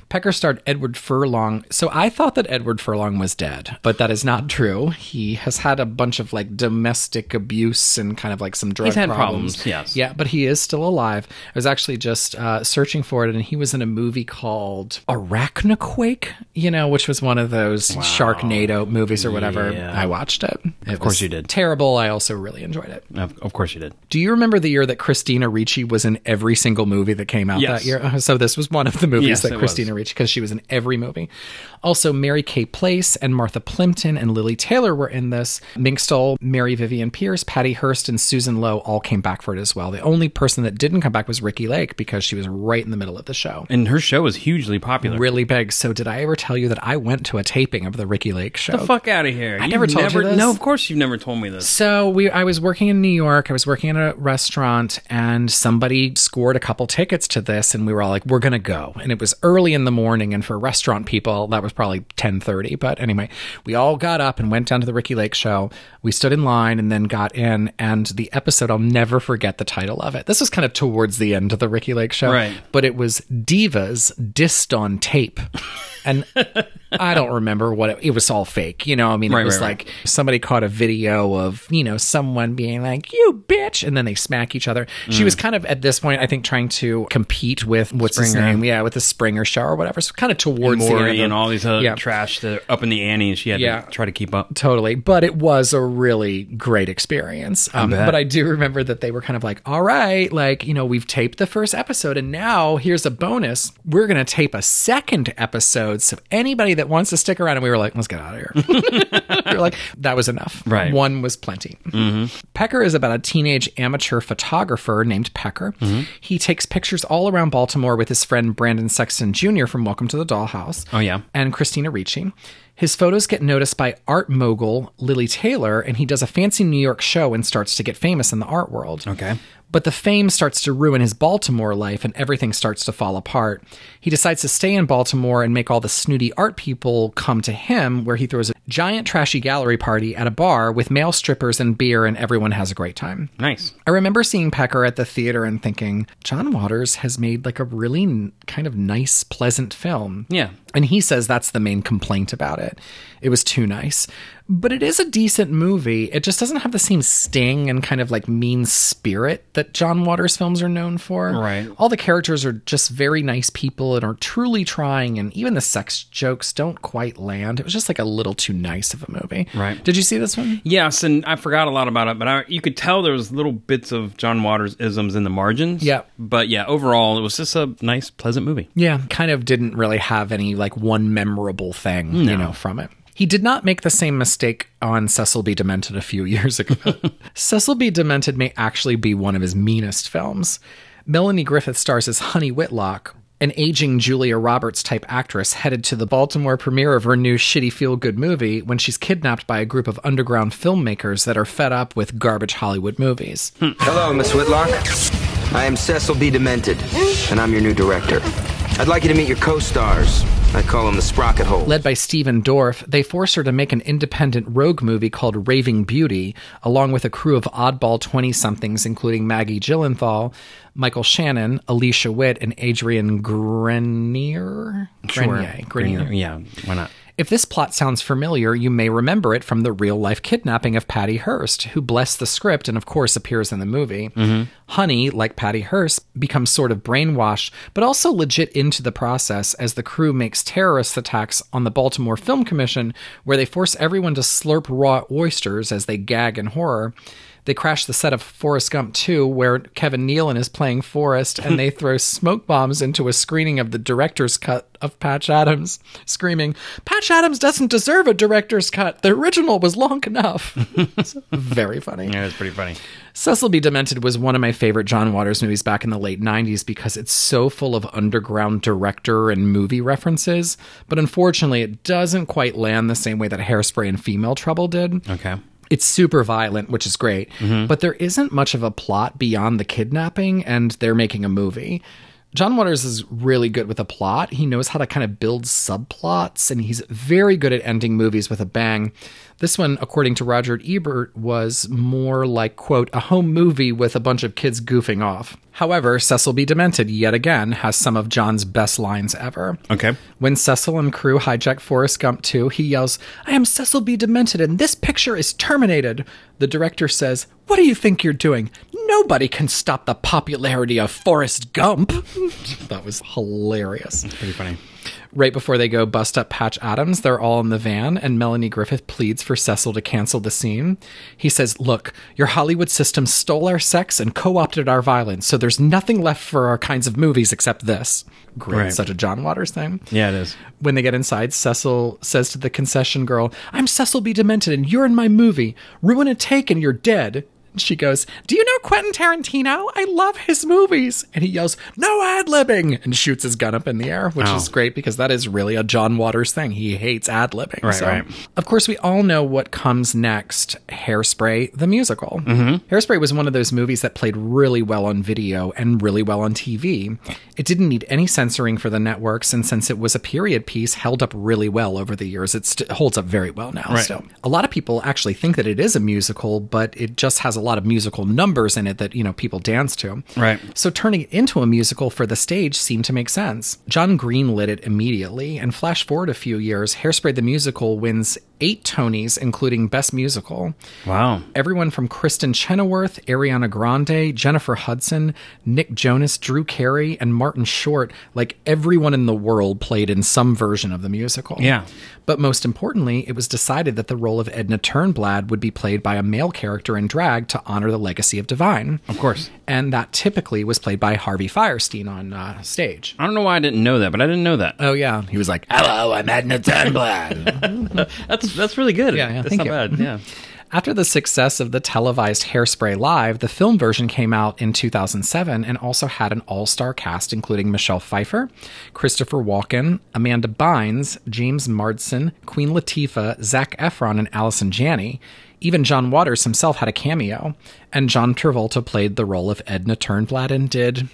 Speaker 2: Pecker starred Edward Furlong. So I thought that Edward Furlong was dead, but that is not true. He has had a bunch of like domestic abuse and kind of like some drug
Speaker 13: He's had
Speaker 2: problems.
Speaker 13: problems, yes.
Speaker 2: Yeah, but he is still alive. I was actually just uh, searching for it, and he was in a movie called Arachnoquake, you know, which was one of those Sharknado movies or whatever.
Speaker 13: Yeah.
Speaker 2: I watched it. It
Speaker 13: Of course you did.
Speaker 2: Terrible. I also really enjoyed it.
Speaker 13: Of, of course you did.
Speaker 2: Do you remember the year that Christina Ricci was in every single movie that came out
Speaker 13: Yes.
Speaker 2: that year? Uh, So this was one of the movies
Speaker 13: Yes,
Speaker 2: that Christina
Speaker 13: was.
Speaker 2: Ricci, because she was in every movie. Also, Mary Kay Place and Martha Plimpton and Lili Taylor were in this. Mink Stole, Mary Vivian Pearce, Patty Hearst, and Susan Lowe all came back for it as well. The only person that didn't come back was Ricki Lake because she was right in the middle of the show.
Speaker 13: And her show was hugely popular.
Speaker 2: Really big. So, did I ever tell you that I went to a taping of the Ricki Lake show?
Speaker 13: The fuck out of here.
Speaker 2: I
Speaker 13: You've
Speaker 2: never told you this.
Speaker 13: No, of course you've never told me this.
Speaker 2: So we, I was working in New York. I was working at a restaurant, and somebody scored a couple tickets to this, and we were all like, "We're gonna go." And it was early in the morning, and for restaurant people, that was probably ten thirty. But anyway, we all got up and went down to the Ricki Lake show. We stood in line, and then got in. And the episode, I'll never forget the title of it. This was kind of towards the end of the Ricki Lake show,
Speaker 13: Right.
Speaker 2: But it was Divas Dissed on Tape, and I don't remember what it, it was. All fake, you know. I mean,
Speaker 13: Right,
Speaker 2: it was
Speaker 13: right, right.
Speaker 2: like somebody caught a video of you know someone being like you bitch and then they smack each other she
Speaker 13: Mm.
Speaker 2: was kind of at this point i think trying to compete with what's his name yeah with the springer show or whatever so kind of towards
Speaker 13: and
Speaker 2: the end
Speaker 13: Maury
Speaker 2: the-
Speaker 13: and all these other
Speaker 2: yeah
Speaker 13: trash that up in the ante, and she had
Speaker 2: Yeah.
Speaker 13: to try to keep up.
Speaker 2: Totally, but it was a really great experience.
Speaker 13: I
Speaker 2: Um,
Speaker 13: bet.
Speaker 2: but I do remember that they were kind of like, "All right, like you know, we've taped the first episode, and now here's a bonus. We're going to tape a second episode. So anybody that wants to stick around," and we were like, "Let's get out of here." we were like, "That was enough.
Speaker 13: Right.
Speaker 2: One was plenty."
Speaker 13: Mm-hmm.
Speaker 2: Pecker is about a teenage amateur photographer named Pecker.
Speaker 13: Mhm.
Speaker 2: He takes pictures all around Baltimore with his friend Brendan Sexton Jr. from Welcome to the Dollhouse
Speaker 13: Oh yeah.
Speaker 2: and Christina Ricci. His photos get noticed by art mogul Lili Taylor, and he does a fancy New York show and starts to get famous in the art world.
Speaker 13: Okay.
Speaker 2: But the fame starts to ruin his Baltimore life and everything starts to fall apart. He decides to stay in Baltimore and make all the snooty art people come to him, where he throws a giant trashy gallery party at a bar with male strippers and beer, and everyone has a great time.
Speaker 13: Nice.
Speaker 2: I remember seeing Pecker at the theater and thinking, John Waters has made like a really n- kind of nice, pleasant film.
Speaker 13: Yeah.
Speaker 2: And he says that's the main complaint about it. It was too nice. But it is a decent movie. It just doesn't have the same sting and kind of like mean spirit that John Waters films are known for.
Speaker 13: Right.
Speaker 2: All the characters are just very nice people and are truly trying, and even the sex jokes don't quite land. It was just like a little too nice of a movie.
Speaker 13: Right.
Speaker 2: Did you see this one?
Speaker 13: Yes, and I forgot a lot about it, but I, you could tell there was little bits of John Waters isms in the margins.
Speaker 2: Yeah.
Speaker 13: But yeah, overall, it was just a nice, pleasant movie.
Speaker 2: Yeah, kind of didn't really have any like one memorable thing, you know, from it. He did not make the same mistake on Cecil B. Demented a few years ago. Cecil B. Demented may actually be one of his meanest films. Melanie Griffith stars as Honey Whitlock, an aging Julia Roberts type actress headed to the Baltimore premiere of her new shitty feel good movie when she's kidnapped by a group of underground filmmakers that are fed up with garbage Hollywood movies.
Speaker 20: Hello, Miss Whitlock. I am Cecil B. Demented, and I'm your new director. I'd like you to meet your co-stars, I call them the sprocket holes.
Speaker 2: Led by Stephen Dorff, they force her to make an independent rogue movie called Raving Beauty, along with a crew of oddball 20 somethings, including Maggie Gyllenhaal, Michael Shannon, Alicia Witt, and Adrian Grenier. Grenier. Grenier.
Speaker 13: Yeah, why not?
Speaker 2: If this plot sounds familiar, you may remember it from the real life kidnapping of Patty Hearst, who blessed the script and, of course, appears in the movie.
Speaker 13: Mhm.
Speaker 2: Honey, like Patty Hearst, becomes sort of brainwashed, but also legit into the process as the crew makes terrorist attacks on the Baltimore Film Commission, where they force everyone to slurp raw oysters as they gag in horror. They crash the set of Forrest Gump 2, where Kevin Nealon is playing Forrest, and they throw smoke bombs into a screening of the director's cut of Patch Adams, screaming, Patch Adams doesn't deserve a director's cut. The original was long enough. Very funny.
Speaker 13: Yeah, it's pretty funny.
Speaker 2: Cecil B. Demented was one of my favorite John Waters movies back in the late 90s because it's so full of underground director and movie references, but unfortunately, it doesn't quite land the same way that Hairspray and Female Trouble did.
Speaker 13: Okay.
Speaker 2: It's super violent, which is great,
Speaker 13: Mhm.
Speaker 2: but there isn't much of a plot beyond the kidnapping, and they're making a movie. John Waters is really good with a plot. He knows how to kind of build subplots, and he's very good at ending movies with a bang. This one, according to Roger Ebert, was more like, quote, a home movie with a bunch of kids goofing off. However, Cecil B. Demented, yet again, has some of John's best lines ever.
Speaker 13: Okay.
Speaker 2: When Cecil and crew hijack Forrest Gump 2, he yells, I am Cecil B. Demented and this picture is terminated. The director says, What do you think you're doing? Nobody can stop the popularity of Forrest Gump. that was hilarious.
Speaker 13: Pretty funny.
Speaker 2: Right before they go bust up Patch Adams, they're all in the van, and Melanie Griffith pleads for Cecil to cancel the scene. He says, Look, your Hollywood system stole our sex and co opted our violence, so there's nothing left for our kinds of movies except this. Great,
Speaker 13: Right.
Speaker 2: such a John Waters thing.
Speaker 13: Yeah, it is.
Speaker 2: When they get inside, Cecil says to the concession girl, I'm Cecil B. Demented and you're in my movie. Ruin a take and you're dead. And She goes, Do you know Quentin Tarantino? I love his movies. And he yells, No ad libbing! And shoots his gun up in the air, which
Speaker 13: Oh.
Speaker 2: is great because that is really a John Waters thing. He hates ad libbing.
Speaker 13: Right, right.
Speaker 2: Of course, we all know what comes next Hairspray, the musical.
Speaker 13: Mhm.
Speaker 2: Hairspray was one of those movies that played really well on video and really well on TV. It didn't need any censoring for the networks, and since it was a period piece, held up really well over the years. It st- holds up very well now.
Speaker 13: Right.
Speaker 2: So a lot of people actually think that it is a musical, but it just has a lot of musical numbers in it that you know people dance to.
Speaker 13: Right.
Speaker 2: So turning it into a musical for the stage seemed to make sense. John Green lit it immediately, and flash forward a few years, Hairspray the musical wins eight Tonys, including Best Musical.
Speaker 13: Wow.
Speaker 2: Everyone from Kristin Chenoweth, Ariana Grande, Jennifer Hudson, Nick Jonas, Drew Carey, and Martin Short, like everyone in the world played in some version of the musical.
Speaker 13: Yeah.
Speaker 2: But most importantly, it was decided that the role of Edna Turnblad would be played by a male character in drag to honor the legacy of Divine.
Speaker 13: Of course.
Speaker 2: And that typically was played by Harvey Fierstein on uh, stage.
Speaker 13: I don't know why I didn't know that, but I didn't know that.
Speaker 2: Oh, yeah. He was like, Hello, I'm Edna Turnblad.
Speaker 13: that's that's really good.
Speaker 2: Yeah, yeah,
Speaker 13: That's
Speaker 2: thank
Speaker 13: not
Speaker 2: you.
Speaker 13: bad. Yeah.
Speaker 2: After the success of the televised Hairspray Live, the film version came out in 2007 and also had an all star cast including Michelle Pfeiffer, Christopher Walken, Amanda Bynes, James Marsden, Queen Latifah, Zac Efron, and Allison Janney. Even John Waters himself had a cameo, and John Travolta played the role of Edna Turnblad and did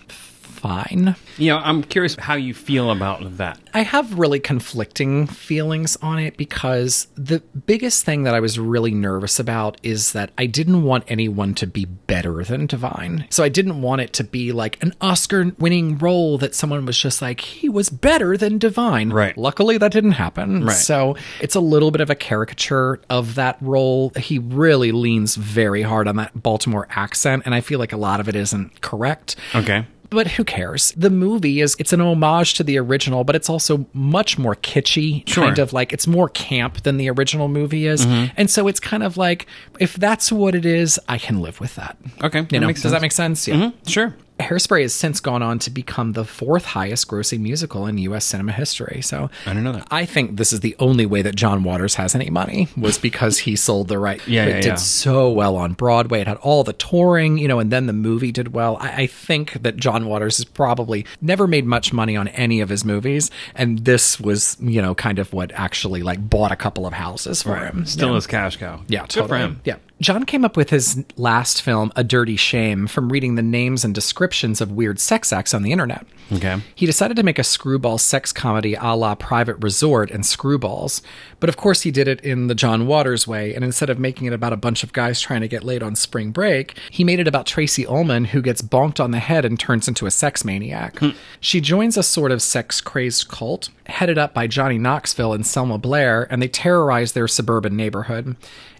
Speaker 2: fine.
Speaker 13: You know, I'm curious how you feel about that.
Speaker 2: I have really conflicting feelings on it because the biggest thing that I was really nervous about is that I didn't want anyone to be better than Divine. So I didn't want it to be like an Oscar winning role that someone was just like, he was better than Divine.
Speaker 13: Right.
Speaker 2: Luckily, that didn't happen.
Speaker 13: Right.
Speaker 2: So it's a little bit of a caricature of that role. He really leans very hard on that Baltimore accent, and I feel like a lot of it isn't correct
Speaker 13: Okay.
Speaker 2: But who cares? The movie is it's an homage to the original, but it's also much more kitschy,
Speaker 13: Sure.
Speaker 2: kind of like it's more camp than the original movie is.
Speaker 13: Mhm.
Speaker 2: And so it's kind of like if that's what it is, I can live with that.
Speaker 13: Okay. That
Speaker 2: know, does that make sense? Yeah.
Speaker 13: Mhm, Sure.
Speaker 2: Hairspray has since gone on to become the fourth highest grossing musical in US cinema history. So
Speaker 13: I didn't know that.
Speaker 2: I think this is the only way that John Waters has any money was because he sold the right.
Speaker 13: Yeah,
Speaker 2: it
Speaker 13: yeah,
Speaker 2: did
Speaker 13: yeah.
Speaker 2: so well on Broadway. It had all the touring, you know, and then the movie did well. I, I think that John Waters has probably never made much money on any of his movies, and this was, you know, kind of what actually like bought a couple of houses for
Speaker 13: Right.
Speaker 2: him.
Speaker 13: Still
Speaker 2: Yeah.
Speaker 13: his cash cow.
Speaker 2: Yeah,
Speaker 13: Good for him.
Speaker 2: Yeah. John came up with his last film, A Dirty Shame, from reading the names and descriptions of weird sex acts on the internet.
Speaker 13: Okay.
Speaker 2: He decided to make a screwball sex comedy a la Private Resort and Screwballs, but of course he did it in the John Waters way, and instead of making it about a bunch of guys trying to get laid on spring break, he made it about Tracey Ullman who gets bonked on the head and turns into a sex maniac. Hmm. She joins a sort of sex crazed cult, headed up by Johnny Knoxville and Selma Blair, and they terrorize their suburban neighborhood.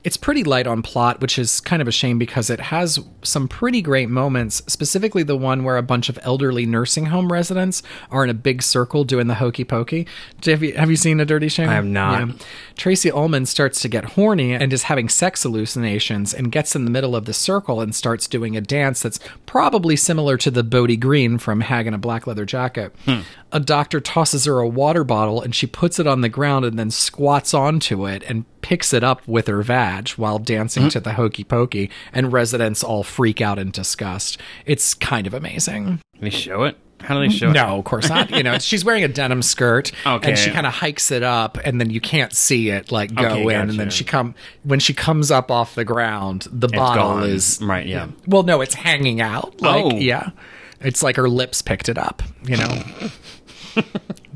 Speaker 2: It's pretty light on plot, which is kind of a shame because it has some pretty great moments, specifically the one where a bunch of elderly nursing home residents are in a big circle doing the hokey pokey. Have you, have you seen A Dirty Shame?
Speaker 13: I have not.
Speaker 2: Tracey Ullman starts to get horny and is having sex hallucinations and gets in the middle of the circle and starts doing a dance that's probably similar to the Bodie Green from Hag in a Black Leather Jacket. Hmm. A doctor tosses her a water bottle and she puts it on the ground and then squats onto it and picks it up with her vag while dancing mm-hmm. to the hokey pokey, and residents all freak out in disgust. It's kind of amazing.
Speaker 13: They show it. How do they show it?
Speaker 2: No, of course not. You know, she's wearing a denim skirt,
Speaker 13: Okay.
Speaker 2: and she kind of hikes it up, and then you can't see it like go
Speaker 13: Okay,
Speaker 2: in, and then she come when she comes up off the ground, the bottle
Speaker 13: gone.
Speaker 2: is
Speaker 13: Right, yeah.
Speaker 2: Well, no, it's hanging out. Like,
Speaker 13: Oh.
Speaker 2: yeah, it's like her lips picked it up. You know.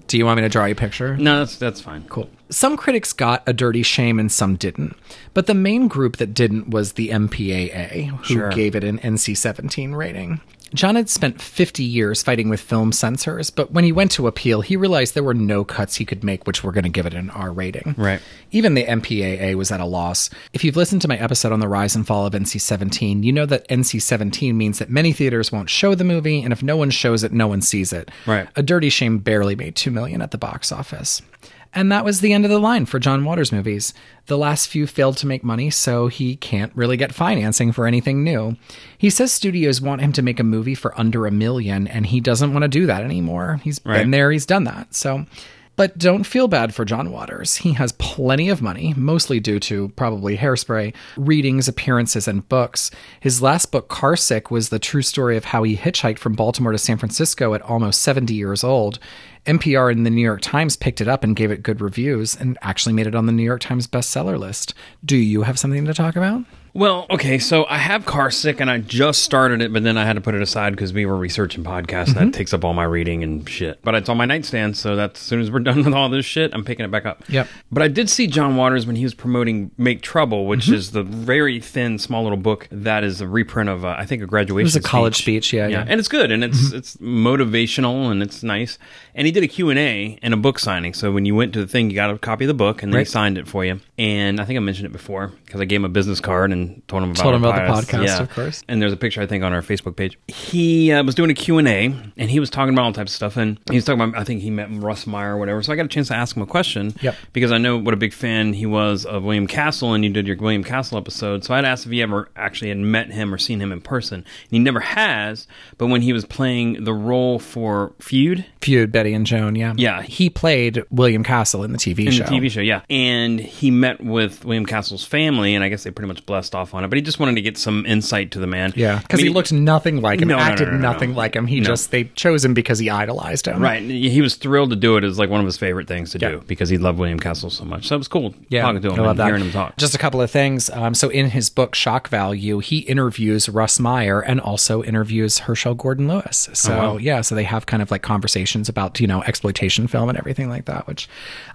Speaker 2: Do you want me to draw you a picture?
Speaker 13: No, that's that's fine.
Speaker 2: Cool. Some critics got a dirty shame and some didn't. But the main group that didn't was the MPAA, who
Speaker 13: Sure.
Speaker 2: gave it an NC 17 rating. John had spent 50 years fighting with film censors, but when he went to appeal, he realized there were no cuts he could make which were going to give it an R rating.
Speaker 13: Right.
Speaker 2: Even the MPAA was at a loss. If you've listened to my episode on the rise and fall of NC 17, you know that NC 17 means that many theaters won't show the movie, and if no one shows it, no one sees it.
Speaker 13: Right.
Speaker 2: A Dirty Shame barely made 2 million at the box office. And that was the end of the line for John Waters movies. The last few failed to make money, so he can't really get financing for anything new. He says studios want him to make a movie for under a million, and he doesn't want to do that anymore. He's
Speaker 13: Right.
Speaker 2: been there, he's done that. So, but don't feel bad for John Waters. He has plenty of money, mostly due to probably hairspray, readings, appearances, and books. His last book, Carsick, was the true story of how he hitchhiked from Baltimore to San Francisco at almost 70 years old. NPR and the New York Times picked it up and gave it good reviews and actually made it on the New York Times bestseller list. Do you have something to talk about?
Speaker 13: Well, okay, so I have Car Sick and I just started it, but then I had to put it aside because we were researching podcasts.
Speaker 2: Mm-hmm.
Speaker 13: That takes up all my reading and shit. But it's on my nightstand, so that as soon as we're done with all this shit, I'm picking it back up.
Speaker 2: Yep.
Speaker 13: But I did see John Waters when he was promoting Make Trouble, which
Speaker 2: Mm-hmm.
Speaker 13: is the very thin, small little book that is a reprint of, uh, I think, a graduation
Speaker 2: It was a college speech, yeah, yeah.
Speaker 13: And it's good, and it's it's motivational, and it's nice. And he did a Q&A and a book signing. So when you went to the thing, you got a copy of the book, and then he signed it for you. And I think I mentioned it before because I gave him a business card and told him about,
Speaker 2: Told him about the podcast, yeah. of course.
Speaker 13: And there's a picture I think on our Facebook page. He uh, was doing a Q&A and he was talking about all types of stuff and he was talking about I think he met Russ Meyer or whatever. So I got a chance to ask him a question
Speaker 2: Yep.
Speaker 13: because I know what a big fan he was of William Castle and you did your William Castle episode. So I'd asked if he ever actually had met him or seen him in person. And he never has, but when he was playing the role for Feud,
Speaker 2: Feud, Betty and Joan, yeah.
Speaker 13: Yeah.
Speaker 2: He played William Castle in the TV
Speaker 13: in
Speaker 2: show.
Speaker 13: the TV show, yeah. And he met with William Castle's family, and I guess they pretty much blessed off on it. But he just wanted to get some insight to the man.
Speaker 2: Yeah,
Speaker 13: I
Speaker 2: because
Speaker 13: mean,
Speaker 2: he looked nothing like him,
Speaker 13: No,
Speaker 2: acted
Speaker 13: no, no,
Speaker 2: nothing
Speaker 13: no.
Speaker 2: like him. He just they chose him because he idolized him.
Speaker 13: Right. He was thrilled to do it. It was like one of his favorite things to do because he loved William Castle so much. So it was cool
Speaker 2: Yeah,
Speaker 13: talking to him
Speaker 2: I love
Speaker 13: and
Speaker 2: that.
Speaker 13: hearing him talk.
Speaker 2: Just a couple of things. Um, so in his book Shock Value, he interviews Russ Meyer and also interviews Herschell Gordon Lewis. So
Speaker 13: Oh, wow.
Speaker 2: yeah, so they have kind of like conversations about you know exploitation film and everything like that, which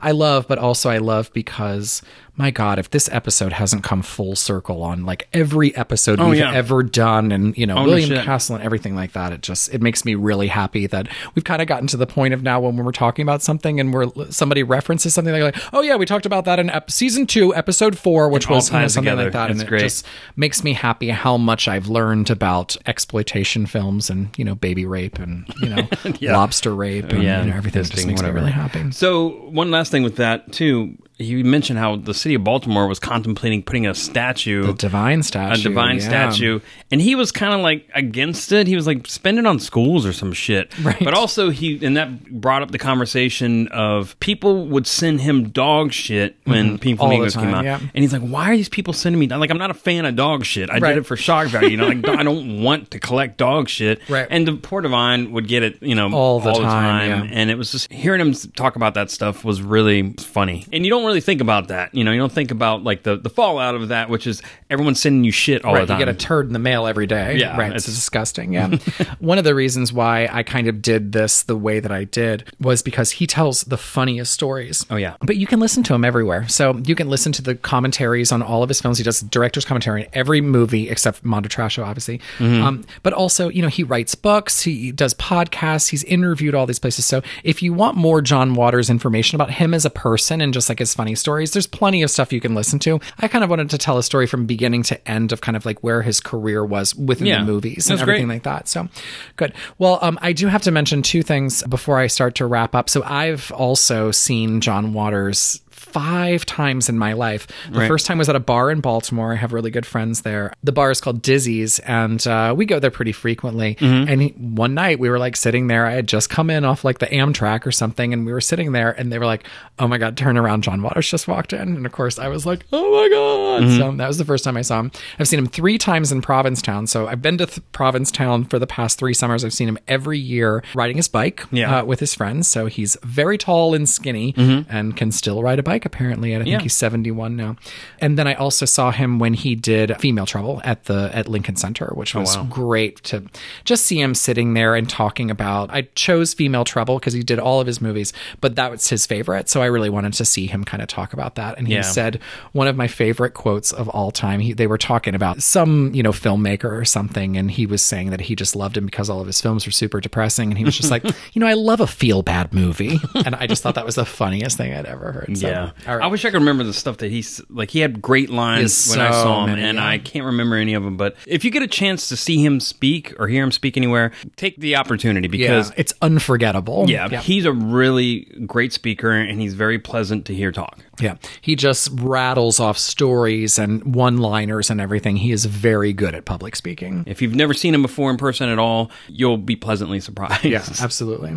Speaker 2: I love. But also I love because my God, if this episode hasn't come full circle on like every episode
Speaker 13: Oh,
Speaker 2: we've
Speaker 13: yeah.
Speaker 2: ever done, and you know William. Castle and everything like that, it just it makes me really happy that we've kind of gotten to the point of now when we're talking about something and we're somebody references something like, oh yeah, we talked about that in ep- season two, episode four, which was you know, something
Speaker 13: together.
Speaker 2: like that, and
Speaker 13: It's
Speaker 2: it just makes me happy how much I've learned about exploitation films and you know baby rape and you know
Speaker 13: Yeah.
Speaker 2: lobster rape and
Speaker 13: yeah,
Speaker 2: you know, everything just makes
Speaker 13: whatever.
Speaker 2: me really happy.
Speaker 13: So one last thing with that too, you mentioned how the city of Baltimore was contemplating putting a statue,
Speaker 2: The divine statue,
Speaker 13: a divine
Speaker 2: yeah.
Speaker 13: statue, and he was kind of like against it. He was like spend it on schools or some shit.
Speaker 2: Right.
Speaker 13: But also he and that brought up the conversation of people would send him dog shit when
Speaker 2: Mhm.
Speaker 13: Pink Flamingos came out,
Speaker 2: yeah.
Speaker 13: and he's like, "Why are these people sending me?" Like, I'm not a fan of dog shit. I
Speaker 2: Right.
Speaker 13: did it for shock value. You know, like I don't want to collect dog shit.
Speaker 2: Right.
Speaker 13: And the poor divine would get it, you know,
Speaker 2: All the time, yeah.
Speaker 13: and it was just hearing him talk about that stuff was really funny. And you don't don't really think about that. You know, you don't think about like the the fallout of that, which is everyone's sending you shit all
Speaker 2: right,
Speaker 13: the time.
Speaker 2: you get a turd in the mail every day.
Speaker 13: Yeah,
Speaker 2: right. It's,
Speaker 13: it's-
Speaker 2: disgusting. Yeah. One of the reasons why I kind of did this the way that I did was because he tells the funniest stories.
Speaker 13: Oh yeah.
Speaker 2: But you can listen to him everywhere. So you can listen to the commentaries on all of his films. He does director's commentary on every movie except Mondo Trasho, obviously.
Speaker 13: Mhm.
Speaker 2: Um, but also, you know, he writes books, he does podcasts, he's interviewed all these places. So if you want more John Waters information about him as a person and just like his funny stories, there's plenty of stuff you can listen to. I kind of wanted to tell a story from beginning to end of kind of like where his career was within
Speaker 13: Yeah.
Speaker 2: the movies and everything
Speaker 13: great.
Speaker 2: like that. So good. Well, um, I do have to mention two things before I start to wrap up. So I've also seen John Waters five times in my life. The
Speaker 13: Right.
Speaker 2: first time was at a bar in Baltimore. I have really good friends there. The bar is called Dizzy's, and uh, we go there pretty frequently.
Speaker 13: Mhm.
Speaker 2: And he, one night we were like sitting there. I had just come in off like the Amtrak or something, and we were sitting there, and they were like, "Oh my god, turn around! John Waters just walked in." And of course, I was like, "Oh my god!"
Speaker 13: Mhm.
Speaker 2: So that was the first time I saw him. I've seen him three times in Provincetown. So I've been to th- Provincetown for the past three summers. I've seen him every year riding his bike
Speaker 13: Yeah.
Speaker 2: uh, with his friends. So he's very tall and skinny
Speaker 13: Mhm.
Speaker 2: and can still ride a bike apparently. And I think
Speaker 13: Yeah.
Speaker 2: he's 71 now. And then I also saw him when he did Female Trouble at the at Lincoln Center, which
Speaker 13: Oh,
Speaker 2: was
Speaker 13: wow.
Speaker 2: great to just see him sitting there and talking about. I chose Female Trouble because he did all of his movies, but that was his favorite. So I really wanted to see him kind of talk about that. And he
Speaker 13: Yeah.
Speaker 2: said one of my favorite quotes of all time. He, they were talking about some, you know, filmmaker or something, and he was saying that he just loved him because all of his films were super depressing. And he was just like, you know, I love a feel bad movie. and I just thought that was the funniest thing I'd ever heard. So,
Speaker 13: yeah,
Speaker 2: all right.
Speaker 13: I wish I could remember the stuff that he's like. He had great lines when I saw him,
Speaker 2: many,
Speaker 13: and
Speaker 2: yeah.
Speaker 13: I can't remember any of them. But if you get a chance to see him speak or hear him speak anywhere, take the opportunity because
Speaker 2: yeah, it's unforgettable.
Speaker 13: yeah, he's a really great speaker, and he's very pleasant to hear talk.
Speaker 2: Yeah. He just rattles off stories and one liners and everything. He is very good at public speaking.
Speaker 13: If you've never seen him before in person at all, you'll be pleasantly surprised.
Speaker 2: Yeah, absolutely.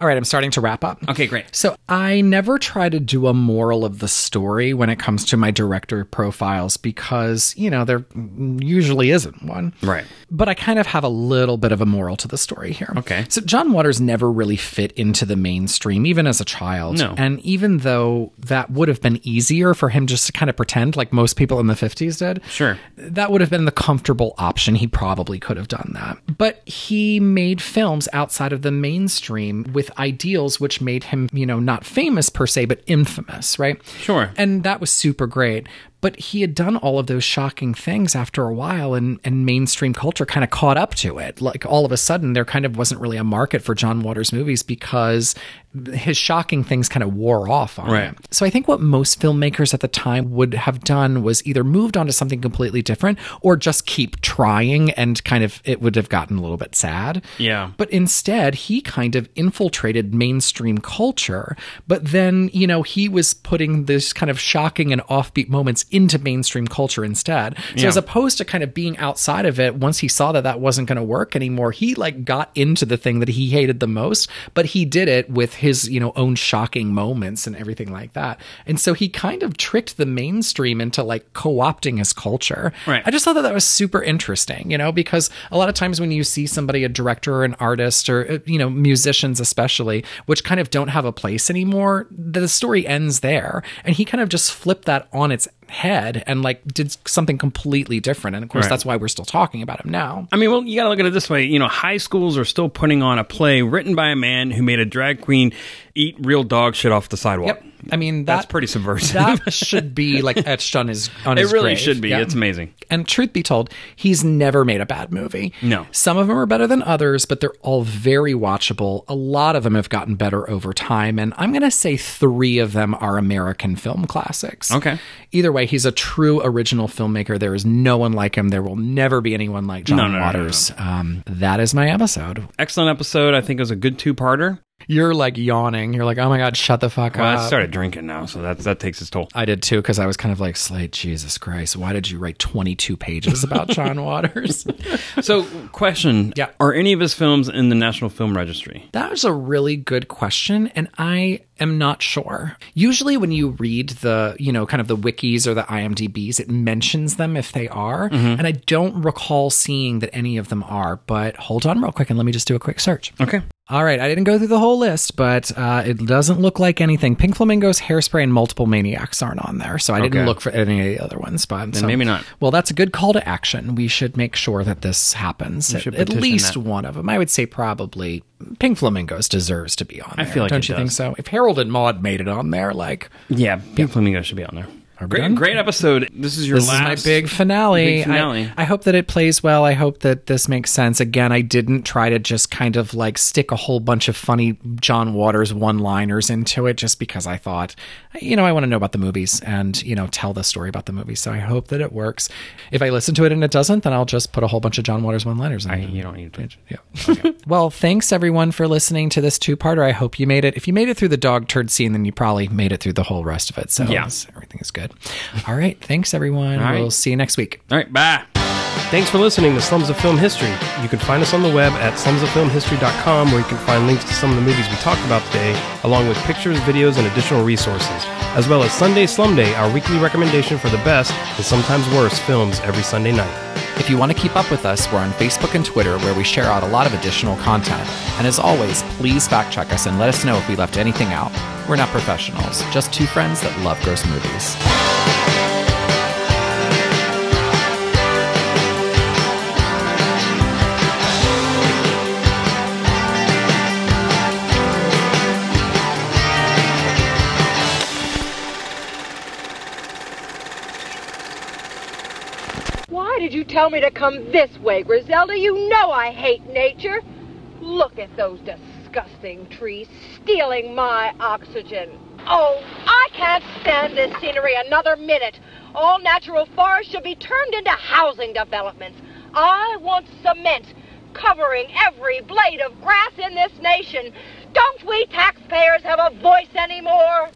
Speaker 2: All right, I'm starting to wrap up.
Speaker 13: Okay, great.
Speaker 2: So I never try to do a moral of the story when it comes to my director profiles because, you know, there usually isn't one.
Speaker 13: Right.
Speaker 2: But I kind of have a little bit of a moral to the story here.
Speaker 13: Okay.
Speaker 2: So John Waters never really fit into the mainstream, even as a child.
Speaker 13: No.
Speaker 2: And even though that would have been easier for him just to kind of pretend like most people in the 50s did,
Speaker 13: Sure.
Speaker 2: that would have been the comfortable option. He probably could have done that. But he made films outside of the mainstream with ideals which made him, you know, not famous per se, but infamous, right?
Speaker 13: Sure.
Speaker 2: And that was super great. But he had done all of those shocking things after a while, and, and mainstream culture kind of caught up to it. Like all of a sudden, there kind of wasn't really a market for John Waters movies because his shocking things kind of wore off on
Speaker 13: Right.
Speaker 2: him. So I think what most filmmakers at the time would have done was either moved on to something completely different or just keep trying and kind of it would have gotten a little bit sad.
Speaker 13: Yeah.
Speaker 2: But instead, he kind of infiltrated mainstream culture. But then, you know, he was putting this kind of shocking and offbeat moments into mainstream culture instead. So
Speaker 13: Yeah.
Speaker 2: as opposed to kind of being outside of it, once he saw that that wasn't going to work anymore, he like got into the thing that he hated the most, but he did it with his, you know, own shocking moments and everything like that. And so he kind of tricked the mainstream into like co-opting his culture.
Speaker 13: Right.
Speaker 2: I just thought that that was super interesting, you know, because a lot of times when you see somebody, a director or an artist or, uh, you know, musicians especially, which kind of don't have a place anymore, the story ends there. And he kind of just flipped that on its head and like did something completely different. And of course,
Speaker 13: Right.
Speaker 2: that's why we're still talking about him now.
Speaker 13: I mean, well, you got to look at it this way. You know, high schools are still putting on a play written by a man who made a drag queen eat real dog shit off the sidewalk.
Speaker 2: Yep. I mean, that,
Speaker 13: That's pretty subversive.
Speaker 2: That should be like etched on his on
Speaker 13: It
Speaker 2: his
Speaker 13: really
Speaker 2: grave.
Speaker 13: should be.
Speaker 2: Yeah.
Speaker 13: It's amazing.
Speaker 2: And truth be told, he's never made a bad movie.
Speaker 13: No.
Speaker 2: Some of them are better than others, but they're all very watchable. A lot of them have gotten better over time, and I'm going to say 3 of them are American film classics.
Speaker 13: Okay.
Speaker 2: Either way, he's a true original filmmaker. There is no one like him. There will never be anyone like John
Speaker 13: No, no, no, no,
Speaker 2: Waters. Um, that is my episode.
Speaker 13: Excellent episode. I think it was a good two-parter.
Speaker 2: You're like yawning. You're like, "Oh my god, shut the fuck
Speaker 13: Well,
Speaker 2: up."
Speaker 13: I started drinking now, so that that takes its toll.
Speaker 2: I did too because I was kind of like, Slade, Jesus Christ, why did you write 22 pages about John Waters?
Speaker 13: So, question:
Speaker 2: Yeah.
Speaker 13: are any of his films in the National Film Registry?
Speaker 2: that was a really good question. And I am not sure. Usually when you read the, you know, kind of the wikis or the IMDb's, it mentions them if they are.
Speaker 13: Mhm.
Speaker 2: And I don't recall seeing that any of them are, but hold on real quick and let me just do a quick search.
Speaker 13: Okay.
Speaker 2: All right, I didn't go through the whole list, but uh, it doesn't look like anything. Pink Flamingos, Hairspray, and Multiple Maniacs aren't on there, so I didn't look for any of the other ones. But
Speaker 13: Then
Speaker 2: so-
Speaker 13: maybe not.
Speaker 2: Well, that's a good call to action. We should make sure that this happens. At, at least
Speaker 13: that.
Speaker 2: one of them. I would say probably Pink Flamingos deserves to be on.
Speaker 13: I
Speaker 2: there.
Speaker 13: feel like
Speaker 2: don't you think so? If Harold and Maude made it on there, like
Speaker 13: Yeah, Pink Flamingo should be on there. Great,
Speaker 2: done?
Speaker 13: great episode. This is your
Speaker 2: this
Speaker 13: last
Speaker 2: is my big finale.
Speaker 13: Big finale.
Speaker 2: I, I hope that it plays well. I hope that this makes sense. Again, I didn't try to just kind of like stick a whole bunch of funny John Waters one liners into it just because I thought, you know, I want to know about the movies and, you know, tell the story about the movies. So I hope that it works. If I listen to it and it doesn't, then I'll just put a whole bunch of John Waters one liners in
Speaker 13: I,
Speaker 2: it.
Speaker 13: you don't need to.
Speaker 2: Yeah. Well, thanks everyone for listening to this two parter. I hope you made it. If you made it through the dog turd scene, then you probably made it through the whole rest of it. So
Speaker 13: Yeah.
Speaker 2: everything is good. All right. Thanks everyone.
Speaker 9: All right.
Speaker 2: We'll see you next week.
Speaker 13: All right. Bye.
Speaker 9: Thanks for listening to Slums of Film History. You can find us on the web at slumsoffilmhistory.com where you can find links to some of the movies we talked about today, along with pictures, videos, and additional resources, as well as Sunday Slum Day, our weekly recommendation for the best and sometimes worst films every Sunday night.
Speaker 2: If you want to keep up with us, we're on Facebook and Twitter where we share out a lot of additional content. And as always, please fact check us and let us know if we left anything out. We're not professionals, just two friends that love gross movies.
Speaker 4: You tell me to come this way, Griselda? You know I hate nature. Look at those disgusting trees stealing my oxygen. Oh, I can't stand this scenery another minute. All natural forests should be turned into housing developments. I want cement covering every blade of grass in this nation. Don't we taxpayers have a voice anymore?